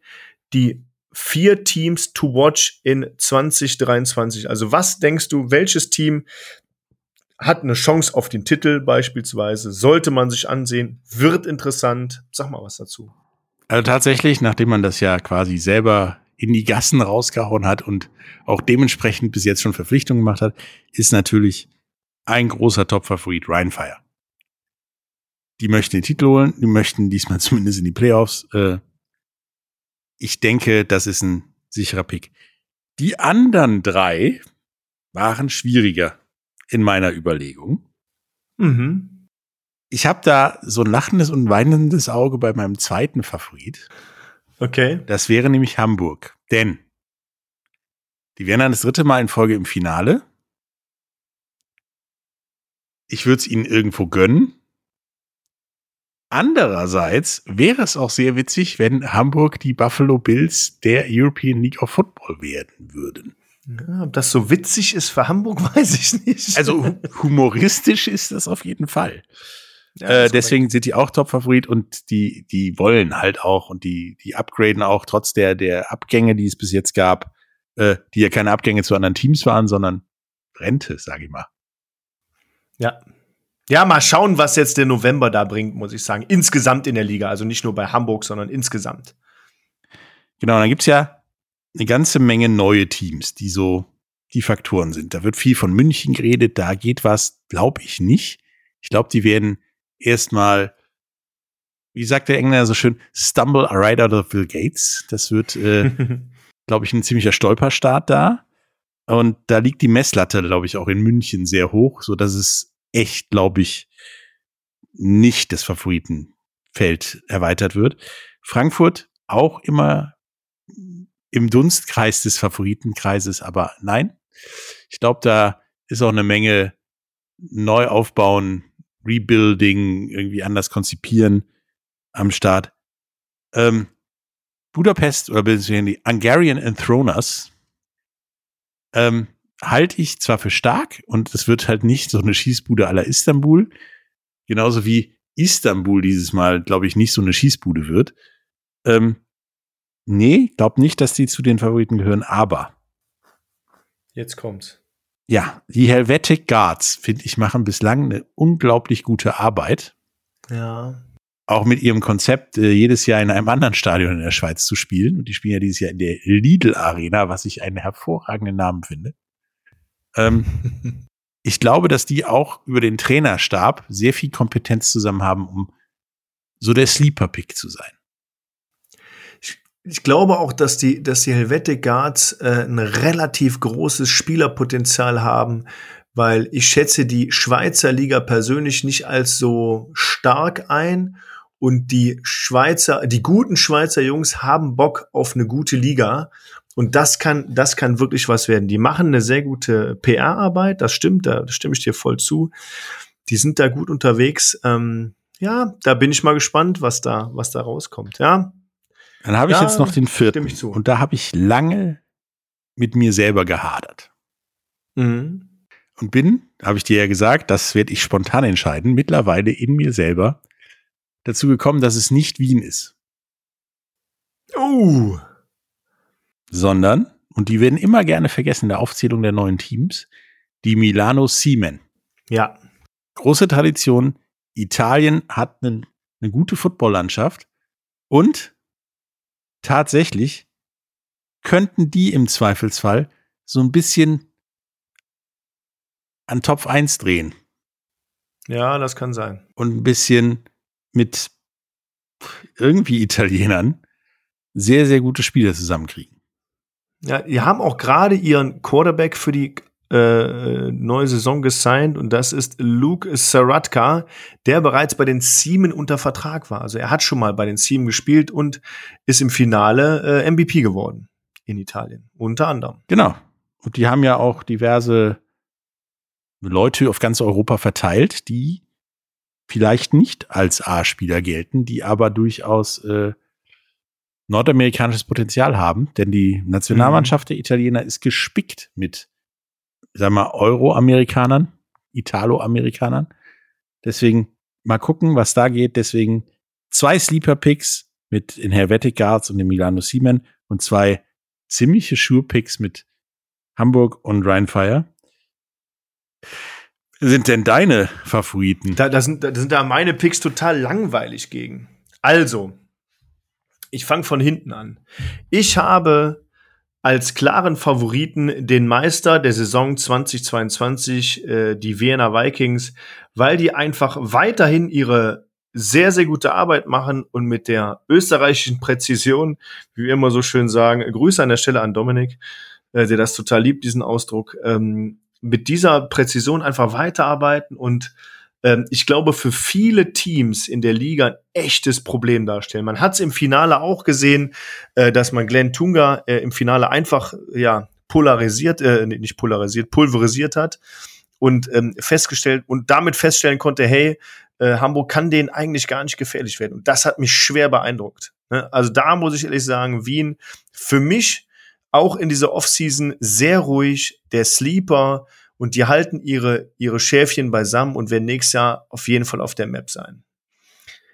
die vier Teams to watch in 2023? Also was denkst du, welches Team hat eine Chance auf den Titel beispielsweise, sollte man sich ansehen, wird interessant. Sag mal was dazu. Also tatsächlich, nachdem man das ja quasi selber in die Gassen rausgehauen hat und auch dementsprechend bis jetzt schon Verpflichtungen gemacht hat, ist natürlich ein großer Top-Favorit Ryan Fire. Die möchten den Titel holen, die möchten diesmal zumindest in die Playoffs. Äh, ich denke, das ist ein sicherer Pick. Die anderen drei waren schwieriger in meiner Überlegung. Mhm. Ich habe da so ein lachendes und weinendes Auge bei meinem zweiten Favorit. Okay. Das wäre nämlich Hamburg. Denn die wären dann das dritte Mal in Folge im Finale. Ich würde es ihnen irgendwo gönnen. Andererseits wäre es auch sehr witzig, wenn Hamburg die Buffalo Bills der European League of Football werden würden. Ja, ob das so witzig ist für Hamburg, weiß ich nicht. Also humoristisch ist das auf jeden Fall. Ja, äh, deswegen sind die auch Top-Favorit und die, die wollen halt auch und die, die upgraden auch trotz der, der Abgänge, die es bis jetzt gab, äh, die ja keine Abgänge zu anderen Teams waren, sondern Rente, sage ich mal. Ja. Ja, mal schauen, was jetzt der November da bringt, muss ich sagen. Insgesamt in der Liga. Also nicht nur bei Hamburg, sondern insgesamt. Genau, dann gibt's ja eine ganze Menge neue Teams, die so die Faktoren sind. Da wird viel von München geredet, da geht was, glaube ich nicht. Ich glaube, die werden erstmal, wie sagt der Engländer so schön, stumble right out of Bill Gates. Das wird, äh, glaube ich, ein ziemlicher Stolperstart da. Und da liegt die Messlatte, glaube ich, auch in München sehr hoch, so dass es echt, glaube ich, nicht das Favoritenfeld erweitert wird. Frankfurt auch immer im Dunstkreis des Favoritenkreises, aber nein. Ich glaube, da ist auch eine Menge Neuaufbauen, Rebuilding, irgendwie anders konzipieren am Start. Ähm, Budapest oder beziehungsweise die Hungarian Enthroners ähm, halte ich zwar für stark und es wird halt nicht so eine Schießbude aller Istanbul, genauso wie Istanbul dieses Mal, glaube ich, nicht so eine Schießbude wird. Ähm, Nee, glaub nicht, dass die zu den Favoriten gehören, aber. Jetzt kommt's. Ja, die Helvetic Guards, finde ich, machen bislang eine unglaublich gute Arbeit. Ja. Auch mit ihrem Konzept, äh, jedes Jahr in einem anderen Stadion in der Schweiz zu spielen. Und die spielen ja dieses Jahr in der Lidl Arena, was ich einen hervorragenden Namen finde. Ähm, ich glaube, dass die auch über den Trainerstab sehr viel Kompetenz zusammen haben, um so der Sleeper-Pick zu sein. Ich glaube auch, dass die, dass die Helvetic Guards äh, ein relativ großes Spielerpotenzial haben, weil ich schätze die Schweizer Liga persönlich nicht als so stark ein und die Schweizer, die guten Schweizer Jungs haben Bock auf eine gute Liga und das kann, das kann wirklich was werden. Die machen eine sehr gute PR-Arbeit, das stimmt, da stimme ich dir voll zu. Die sind da gut unterwegs. Ähm, ja, da bin ich mal gespannt, was da, was da rauskommt. Ja. Dann habe ich ja, jetzt noch den vierten. Und da habe ich lange mit mir selber gehadert. Mhm. Und bin, habe ich dir ja gesagt, das werde ich spontan entscheiden, mittlerweile in mir selber dazu gekommen, dass es nicht Wien ist. Oh sondern, und die werden immer gerne vergessen in der Aufzählung der neuen Teams, die Milano Siemen. Ja. Große Tradition. Italien hat eine, eine gute Footballlandschaft und tatsächlich könnten die im Zweifelsfall so ein bisschen an Topf 1 drehen. Ja, das kann sein. Und ein bisschen mit irgendwie Italienern sehr, sehr gute Spieler zusammenkriegen. Ja, die haben auch gerade ihren Quarterback für die äh, neue Saison gesigned und das ist Luke Saratka, der bereits bei den Siemen unter Vertrag war. Also er hat schon mal bei den Siemen gespielt und ist im Finale äh, MVP geworden in Italien, unter anderem. Genau. Und die haben ja auch diverse Leute auf ganz Europa verteilt, die vielleicht nicht als A-Spieler gelten, die aber durchaus äh, nordamerikanisches Potenzial haben, denn die Nationalmannschaft mhm. der Italiener ist gespickt mit, sagen wir, Euro-Amerikanern, Italo-Amerikanern. Deswegen mal gucken, was da geht. Deswegen zwei Sleeper-Picks mit den Helvetic Guards und dem Milano Siemen und zwei ziemliche Sure-Picks mit Hamburg und Rheinfire. Sind denn deine Favoriten? Da, da, sind, da sind da meine Picks total langweilig gegen. Also, ich fange von hinten an. Ich habe als klaren Favoriten den Meister der Saison 2022, äh, die Vienna Vikings, weil die einfach weiterhin ihre sehr, sehr gute Arbeit machen und mit der österreichischen Präzision, wie wir immer so schön sagen, Grüße an der Stelle an Dominik, äh, der das total liebt, diesen Ausdruck, ähm, mit dieser Präzision einfach weiterarbeiten und ähm, ich glaube, für viele Teams in der Liga ein echtes Problem darstellen. Man hat es im Finale auch gesehen, äh, dass man Glenn Tunga äh, im Finale einfach ja polarisiert, äh, nicht polarisiert, pulverisiert hat und ähm, festgestellt und damit feststellen konnte, hey, äh, Hamburg kann denen eigentlich gar nicht gefährlich werden. Und das hat mich schwer beeindruckt. Ne? Also da muss ich ehrlich sagen, Wien für mich auch in dieser Offseason sehr ruhig, der Sleeper, und die halten ihre, ihre Schäfchen beisammen und werden nächstes Jahr auf jeden Fall auf der Map sein.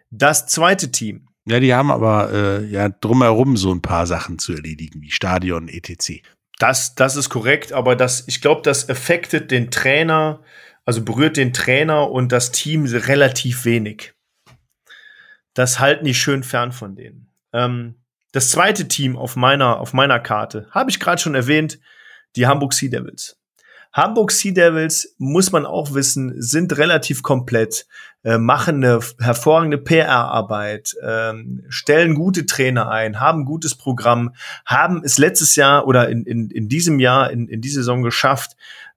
Das zweite Team. Ja, die haben aber äh, ja drumherum so ein paar Sachen zu erledigen, wie Stadion, etc. Das, das ist korrekt, aber das, ich glaube, das affektet den Trainer, also berührt den Trainer und das Team relativ wenig. Das halten die schön fern von denen. Ähm, das zweite Team auf meiner, auf meiner Karte, habe ich gerade schon erwähnt, die Hamburg Sea Devils. Hamburg Sea Devils, muss man auch wissen, sind relativ komplett, äh, machen eine hervorragende PR-Arbeit, äh, stellen gute Trainer ein, haben gutes Programm, haben es letztes Jahr oder in, in, in diesem Jahr, in, in dieser Saison geschafft,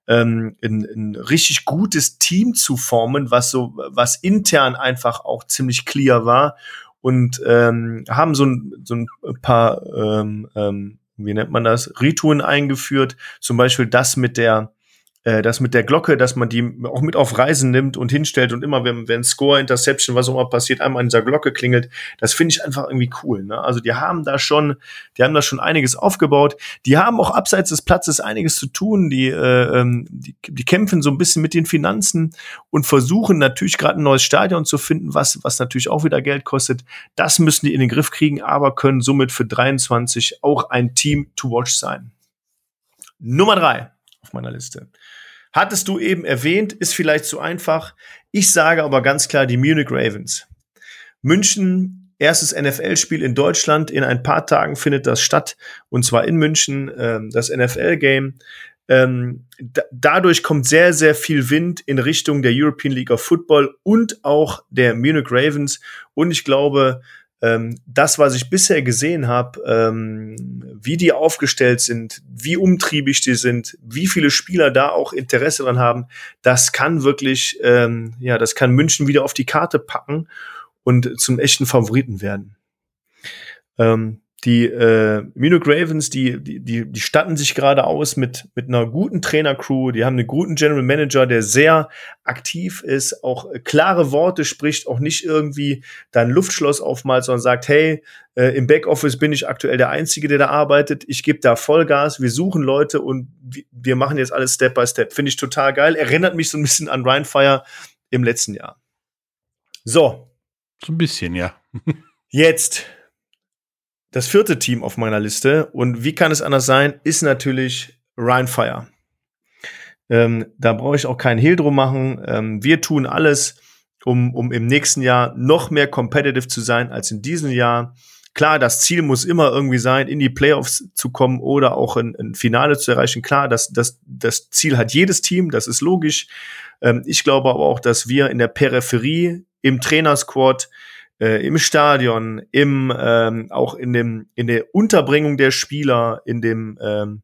ähm, ein, ein richtig gutes Team zu formen, was so, was intern einfach auch ziemlich clear war und ähm, haben so ein, so ein paar, ähm, ähm, wie nennt man das, Rituen eingeführt, zum Beispiel das mit der äh, das mit der Glocke, dass man die auch mit auf Reisen nimmt und hinstellt und immer, wenn, wenn Score, Interception, was auch immer passiert, einmal an dieser Glocke klingelt, das finde ich einfach irgendwie cool. Ne? Also die haben da schon, die haben da schon einiges aufgebaut. Die haben auch abseits des Platzes einiges zu tun. Die, äh, ähm, die, die kämpfen so ein bisschen mit den Finanzen und versuchen natürlich gerade ein neues Stadion zu finden, was, was natürlich auch wieder Geld kostet. Das müssen die in den Griff kriegen, aber können somit für 23 auch ein Team to watch sein. Nummer drei meiner Liste. Hattest du eben erwähnt, ist vielleicht zu einfach. Ich sage aber ganz klar die Munich Ravens. München, erstes NFL-Spiel in Deutschland. In ein paar Tagen findet das statt. Und zwar in München, ähm, das NFL-Game. Ähm, dadurch kommt sehr, sehr viel Wind in Richtung der European League of Football und auch der Munich Ravens. Und ich glaube, ähm, das, was ich bisher gesehen habe, ähm, wie die aufgestellt sind, wie umtriebig die sind, wie viele Spieler da auch Interesse dran haben, das kann wirklich, ähm, ja, das kann München wieder auf die Karte packen und zum echten Favoriten werden. Ähm, die äh, Munich Ravens, die, die, die, die statten sich gerade aus mit, mit einer guten Trainercrew, die haben einen guten General Manager, der sehr aktiv ist, auch äh, klare Worte spricht, auch nicht irgendwie da ein Luftschloss aufmalt, sondern sagt, hey, äh, im Backoffice bin ich aktuell der Einzige, der da arbeitet, ich gebe da Vollgas, wir suchen Leute und wir machen jetzt alles Step by Step. Finde ich total geil. Erinnert mich so ein bisschen an Ryan Fire im letzten Jahr. So. So ein bisschen, ja. Jetzt das vierte Team auf meiner Liste, und wie kann es anders sein, ist natürlich Ryan Fire. Ähm, da brauche ich auch keinen Hehl drum machen. Ähm, wir tun alles, um, um im nächsten Jahr noch mehr competitive zu sein als in diesem Jahr. Klar, das Ziel muss immer irgendwie sein, in die Playoffs zu kommen oder auch ein, ein Finale zu erreichen. Klar, das, das, das Ziel hat jedes Team, das ist logisch. Ähm, ich glaube aber auch, dass wir in der Peripherie, im Trainersquad, äh, im Stadion, im ähm, auch in dem in der Unterbringung der Spieler, in dem ähm,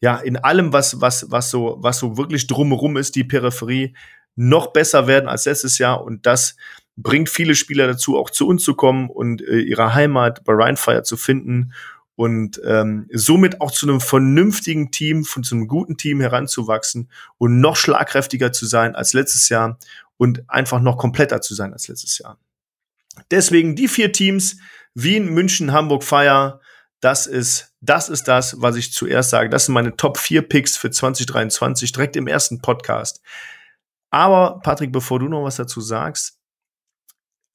ja in allem was was was so was so wirklich drumherum ist, die Peripherie noch besser werden als letztes Jahr und das bringt viele Spieler dazu, auch zu uns zu kommen und äh, ihre Heimat bei Rheinfire zu finden und ähm, somit auch zu einem vernünftigen Team, von zu einem guten Team heranzuwachsen und noch schlagkräftiger zu sein als letztes Jahr und einfach noch kompletter zu sein als letztes Jahr. Deswegen die vier Teams, Wien, München, Hamburg, Fire, das ist, das ist das, was ich zuerst sage. Das sind meine Top 4 Picks für 2023, direkt im ersten Podcast. Aber, Patrick, bevor du noch was dazu sagst,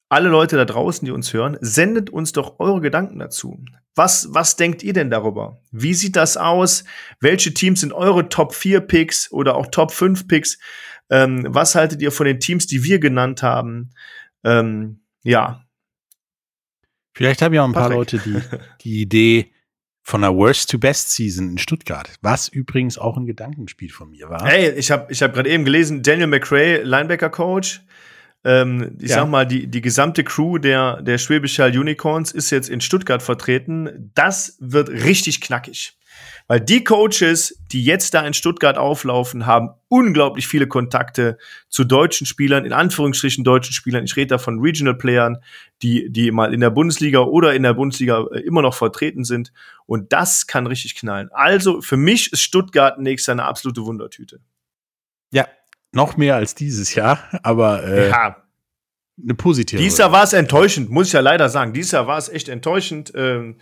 alle Leute da draußen, die uns hören, sendet uns doch eure Gedanken dazu. Was, was denkt ihr denn darüber? Wie sieht das aus? Welche Teams sind eure Top 4 Picks oder auch Top 5 Picks? Ähm, was haltet ihr von den Teams, die wir genannt haben? Ähm, ja. Vielleicht haben ja auch ein Patrick. paar Leute die, die Idee von der Worst to Best Season in Stuttgart, was übrigens auch ein Gedankenspiel von mir war. Hey, ich habe ich hab gerade eben gelesen, Daniel McRae, Linebacker Coach. Ähm, ich ja. sag mal, die, die gesamte Crew der, der Schwäbisch Hall Unicorns ist jetzt in Stuttgart vertreten. Das wird richtig knackig. Weil die Coaches, die jetzt da in Stuttgart auflaufen, haben unglaublich viele Kontakte zu deutschen Spielern, in Anführungsstrichen deutschen Spielern. Ich rede da von Regional Playern, die, die mal in der Bundesliga oder in der Bundesliga äh, immer noch vertreten sind. Und das kann richtig knallen. Also für mich ist Stuttgart nächstes eine absolute Wundertüte. Ja, noch mehr als dieses Jahr, aber äh, ja. eine positive. Dieses Jahr war es enttäuschend, muss ich ja leider sagen. Dieses Jahr war es echt enttäuschend. Ähm,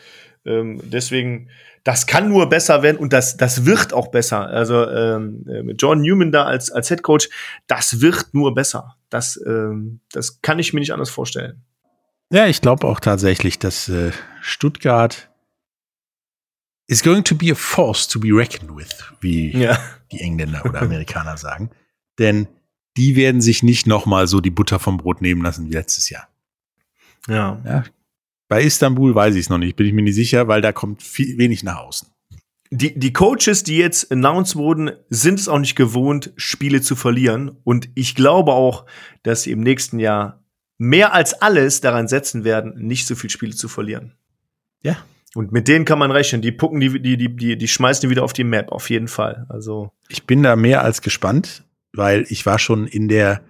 ähm, deswegen das kann nur besser werden und das, das wird auch besser. Also ähm, äh, mit John Newman da als, als Head Coach, das wird nur besser. Das, ähm, das kann ich mir nicht anders vorstellen. Ja, ich glaube auch tatsächlich, dass äh, Stuttgart is going to be a force to be reckoned with, wie ja. die Engländer oder Amerikaner sagen. Denn die werden sich nicht noch mal so die Butter vom Brot nehmen lassen wie letztes Jahr. Ja. ja bei Istanbul weiß ich es noch nicht, bin ich mir nicht sicher, weil da kommt viel, wenig nach außen. Die, die Coaches, die jetzt announced wurden, sind es auch nicht gewohnt, Spiele zu verlieren. Und ich glaube auch, dass sie im nächsten Jahr mehr als alles daran setzen werden, nicht so viele Spiele zu verlieren. Ja. Und mit denen kann man rechnen. Die pucken, die, die, die, die, die schmeißen die wieder auf die Map, auf jeden Fall. Also. Ich bin da mehr als gespannt, weil ich war schon in der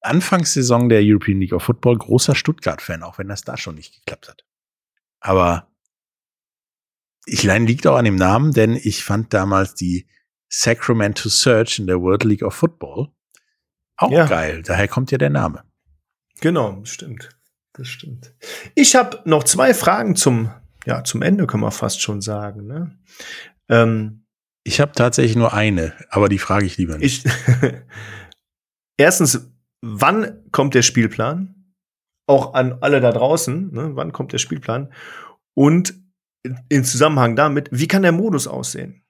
Anfangssaison der European League of Football großer Stuttgart-Fan, auch wenn das da schon nicht geklappt hat. Aber ich leine liegt auch an dem Namen, denn ich fand damals die Sacramento Search in der World League of Football auch ja. geil. Daher kommt ja der Name. Genau, das stimmt. Das stimmt. Ich habe noch zwei Fragen zum, ja, zum Ende, können wir fast schon sagen. Ne? Ähm, ich habe tatsächlich nur eine, aber die frage ich lieber nicht. Ich, erstens, wann kommt der Spielplan? Auch an alle da draußen, ne? wann kommt der Spielplan? Und in Zusammenhang damit, wie kann der Modus aussehen?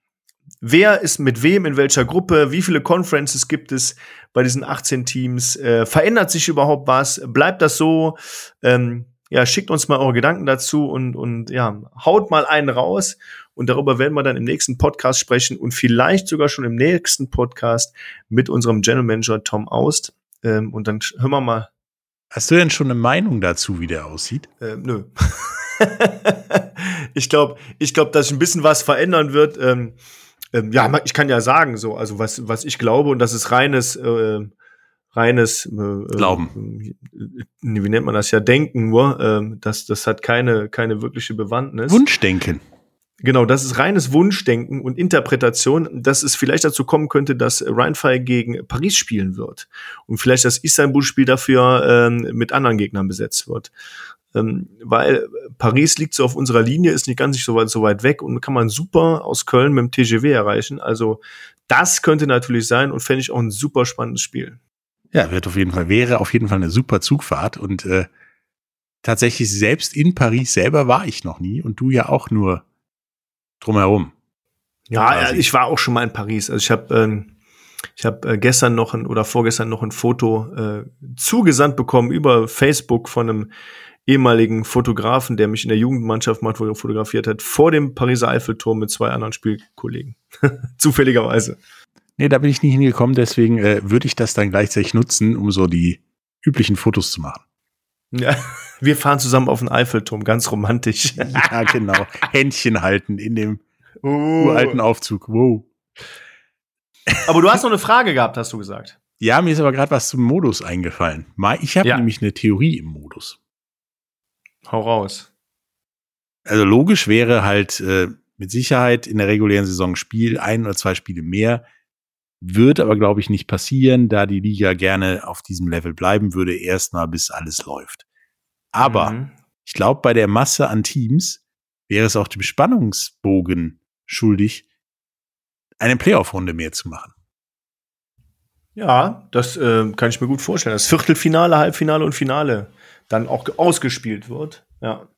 Wer ist mit wem in welcher Gruppe? Wie viele Conferences gibt es bei diesen 18 Teams? Äh, verändert sich überhaupt was? Bleibt das so? Ähm, ja, schickt uns mal eure Gedanken dazu und, und ja, haut mal einen raus. Und darüber werden wir dann im nächsten Podcast sprechen und vielleicht sogar schon im nächsten Podcast mit unserem General Manager Tom Aust. Ähm, und dann hören wir mal, Hast du denn schon eine Meinung dazu, wie der aussieht? Äh, nö. ich glaube, ich glaube, dass sich ein bisschen was verändern wird. Ähm, ähm, ja, ich kann ja sagen, so, also was, was ich glaube, und das ist reines, äh, reines äh, Glauben. Äh, wie nennt man das ja? Denken nur. Äh, das, das hat keine, keine wirkliche Bewandtnis. Wunschdenken. Genau, das ist reines Wunschdenken und Interpretation, dass es vielleicht dazu kommen könnte, dass Rheinfire gegen Paris spielen wird und vielleicht das Istanbul-Spiel dafür ähm, mit anderen Gegnern besetzt wird. Ähm, weil Paris liegt so auf unserer Linie, ist nicht ganz so weit, so weit weg und kann man super aus Köln mit dem TGW erreichen. Also das könnte natürlich sein und fände ich auch ein super spannendes Spiel. Ja, wird auf jeden Fall, wäre auf jeden Fall eine super Zugfahrt und äh, tatsächlich selbst in Paris selber war ich noch nie und du ja auch nur drumherum. Ja, quasi. ich war auch schon mal in Paris. Also ich habe ähm, ich habe äh, gestern noch ein oder vorgestern noch ein Foto äh, zugesandt bekommen über Facebook von einem ehemaligen Fotografen, der mich in der Jugendmannschaft mal fotografiert hat, vor dem Pariser Eiffelturm mit zwei anderen Spielkollegen. Zufälligerweise. Nee, da bin ich nie hingekommen, deswegen äh, würde ich das dann gleichzeitig nutzen, um so die üblichen Fotos zu machen. Ja, wir fahren zusammen auf den Eiffelturm, ganz romantisch. ja, genau. Händchen halten in dem uh. uralten Aufzug. Wow. Aber du hast noch eine Frage gehabt, hast du gesagt. Ja, mir ist aber gerade was zum Modus eingefallen. Ich habe ja. nämlich eine Theorie im Modus. Hau raus. Also logisch wäre halt äh, mit Sicherheit in der regulären Saison Spiel, ein oder zwei Spiele mehr. Wird aber, glaube ich, nicht passieren, da die Liga gerne auf diesem Level bleiben würde, erstmal bis alles läuft. Aber mhm. ich glaube, bei der Masse an Teams wäre es auch dem Spannungsbogen schuldig, eine Playoff-Runde mehr zu machen. Ja, das äh, kann ich mir gut vorstellen. Das Viertelfinale, Halbfinale und Finale dann auch ausgespielt wird. Ja.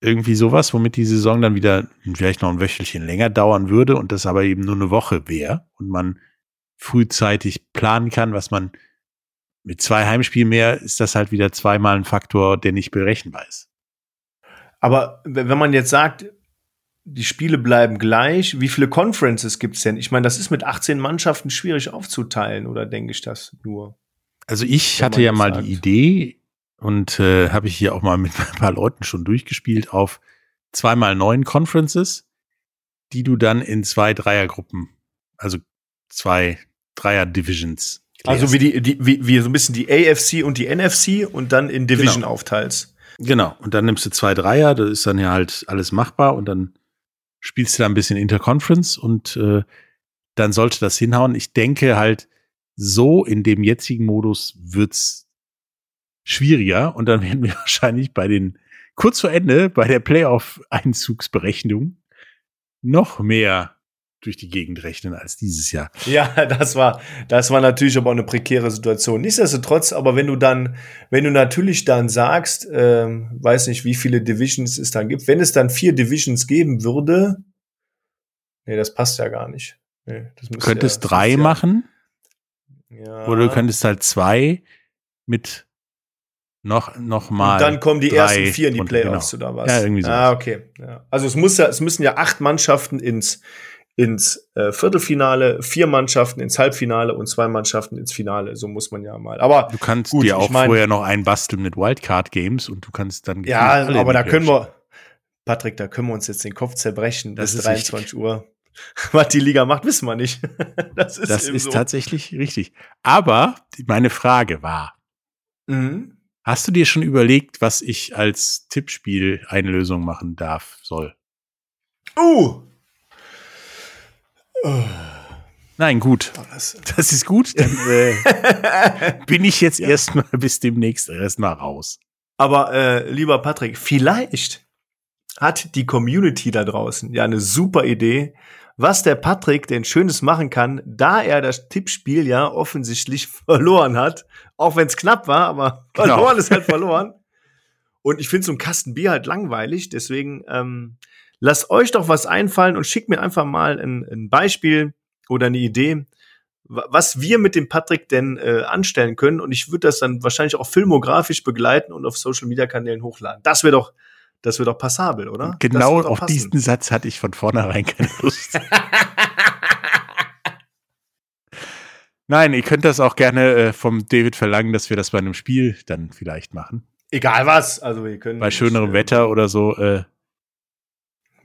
Irgendwie sowas, womit die Saison dann wieder vielleicht noch ein Wöchelchen länger dauern würde und das aber eben nur eine Woche wäre und man frühzeitig planen kann, was man mit zwei Heimspielen mehr ist das halt wieder zweimal ein Faktor, der nicht berechenbar ist. Aber wenn man jetzt sagt, die Spiele bleiben gleich, wie viele Conferences gibt es denn? Ich meine, das ist mit 18 Mannschaften schwierig aufzuteilen, oder denke ich das nur? Also ich hatte ja mal sagt. die Idee und äh, habe ich hier auch mal mit ein paar Leuten schon durchgespielt auf zweimal neun Conferences, die du dann in zwei Dreiergruppen, also zwei Dreier-Divisions. Also wie die, die wie, wie so ein bisschen die AFC und die NFC und dann in Division genau. aufteilst. Genau. Und dann nimmst du zwei Dreier, das ist dann ja halt alles machbar und dann spielst du da ein bisschen Interconference und äh, dann sollte das hinhauen. Ich denke halt, so in dem jetzigen Modus wird's schwieriger und dann werden wir wahrscheinlich bei den kurz vor Ende bei der Playoff-Einzugsberechnung noch mehr durch die Gegend rechnen als dieses Jahr. Ja, das war, das war natürlich aber auch eine prekäre Situation. Nichtsdestotrotz, aber wenn du dann, wenn du natürlich dann sagst, ähm, weiß nicht, wie viele Divisions es dann gibt, wenn es dann vier Divisions geben würde, nee, das passt ja gar nicht. Nee, du könntest ja, drei machen. Ja. Oder du könntest halt zwei mit noch, noch mal. Und dann kommen die ersten vier in die Playoffs genau. oder was? Ja, irgendwie so. Ah, okay. Ja. Also es muss ja, es müssen ja acht Mannschaften ins, ins äh, Viertelfinale, vier Mannschaften ins Halbfinale und zwei Mannschaften ins Finale. So muss man ja mal. Aber du kannst gut, dir auch mein, vorher noch einbasteln mit Wildcard Games und du kannst dann ja, aber da können wir, Patrick, da können wir uns jetzt den Kopf zerbrechen das bis 23 richtig. Uhr. Was die Liga macht, wissen wir nicht. das ist, das ist so. tatsächlich richtig. Aber meine Frage war: mhm. Hast du dir schon überlegt, was ich als Tippspiel eine Lösung machen darf, soll? Uh, Nein, gut. Das, das, ist gut. Dann äh, bin ich jetzt ja. erstmal bis demnächst erstmal raus. Aber äh, lieber Patrick, vielleicht hat die Community da draußen ja eine super Idee, was der Patrick denn Schönes machen kann, da er das Tippspiel ja offensichtlich verloren hat. Auch wenn es knapp war, aber genau. verloren ist halt verloren. Und ich finde so ein Kasten Bier halt langweilig, deswegen ähm, Lasst euch doch was einfallen und schickt mir einfach mal ein, ein Beispiel oder eine Idee, was wir mit dem Patrick denn äh, anstellen können. Und ich würde das dann wahrscheinlich auch filmografisch begleiten und auf Social Media Kanälen hochladen. Das wäre doch, das wäre doch passabel, oder? Genau auf passen. diesen Satz hatte ich von vornherein keine Lust. Nein, ihr könnt das auch gerne äh, vom David verlangen, dass wir das bei einem Spiel dann vielleicht machen. Egal was. Also wir können. Bei schönerem äh, Wetter oder so. Äh,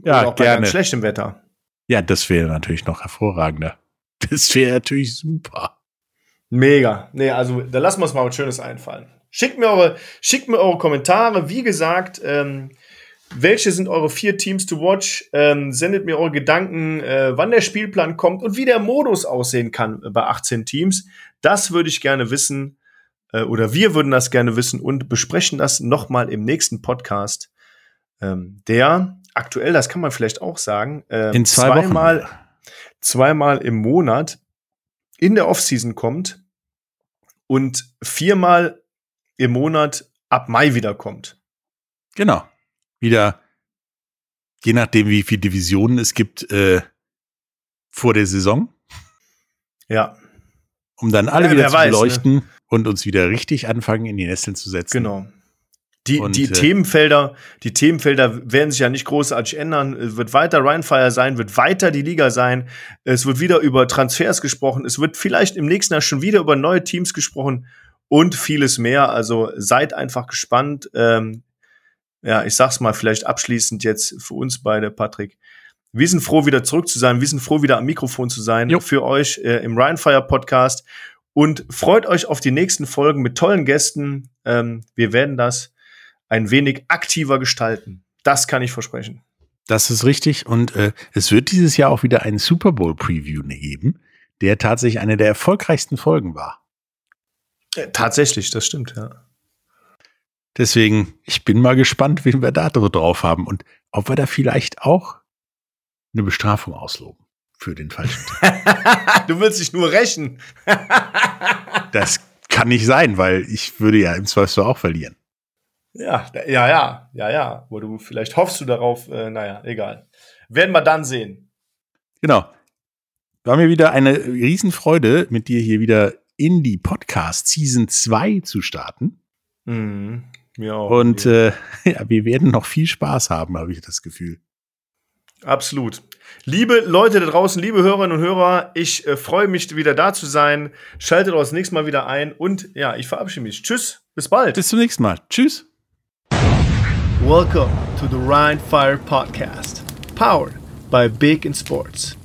oder ja, auch bei gerne. ganz schlechtem Wetter. ja, das wäre natürlich noch hervorragender. Das wäre natürlich super. Mega. Nee, also da lassen wir uns mal was Schönes einfallen. Schickt mir eure, schickt mir eure Kommentare. Wie gesagt, ähm, welche sind eure vier Teams to watch? Ähm, sendet mir eure Gedanken, äh, wann der Spielplan kommt und wie der Modus aussehen kann bei 18 Teams. Das würde ich gerne wissen. Äh, oder wir würden das gerne wissen und besprechen das nochmal im nächsten Podcast. Ähm, der aktuell, das kann man vielleicht auch sagen, ähm, In zwei Wochen. zweimal, zweimal im Monat in der Offseason kommt und viermal im Monat ab Mai wiederkommt. Genau. Wieder, je nachdem, wie viele Divisionen es gibt, äh, vor der Saison, Ja, um dann alle Ja, wieder zu weiß, ne? beleuchten und uns wieder richtig anfangen, in die Nesseln zu setzen. genau. Die, Und, die äh, Themenfelder, die Themenfelder werden sich ja nicht großartig ändern. Es wird weiter Rheinfire sein, wird weiter die Liga sein. Es wird wieder über Transfers gesprochen. Es wird vielleicht im nächsten Jahr schon wieder über neue Teams gesprochen und vieles mehr. Also seid einfach gespannt. Ähm, ja, ich sag's mal vielleicht abschließend jetzt für uns beide, Patrick. Wir sind froh, wieder zurück zu sein. Wir sind froh, wieder am Mikrofon zu sein Jo. für euch äh, im Rheinfire Podcast. Und freut euch auf die nächsten Folgen mit tollen Gästen. Ähm, wir werden das ein wenig aktiver gestalten. Das kann ich versprechen. Das ist richtig. Und äh, es wird dieses Jahr auch wieder einen Super Bowl Preview geben, der tatsächlich eine der erfolgreichsten Folgen war. Äh, tatsächlich, das stimmt, ja. Deswegen, ich bin mal gespannt, wen wir da drauf haben und ob wir da vielleicht auch eine Bestrafung ausloben für den falschen du willst dich nur rächen. Das kann nicht sein, weil ich würde ja im Zweifelsfall auch verlieren. Ja, ja, ja, ja, ja. Wo du vielleicht hoffst du darauf, äh, naja, egal. Werden wir dann sehen. Genau. War mir wieder eine Riesenfreude, mit dir hier wieder in die Podcast Season 2 zu starten. Mhm. Mir auch. Und äh, ja, wir werden noch viel Spaß haben, habe ich das Gefühl. Absolut. Liebe Leute da draußen, liebe Hörerinnen und Hörer, ich äh, freue mich wieder da zu sein. Schaltet auch das nächste Mal wieder ein und ja, ich verabschiede mich. Tschüss, bis bald. Bis zum nächsten Mal. Tschüss. Welcome to the Rhine Fire Podcast, powered by Big in Sports.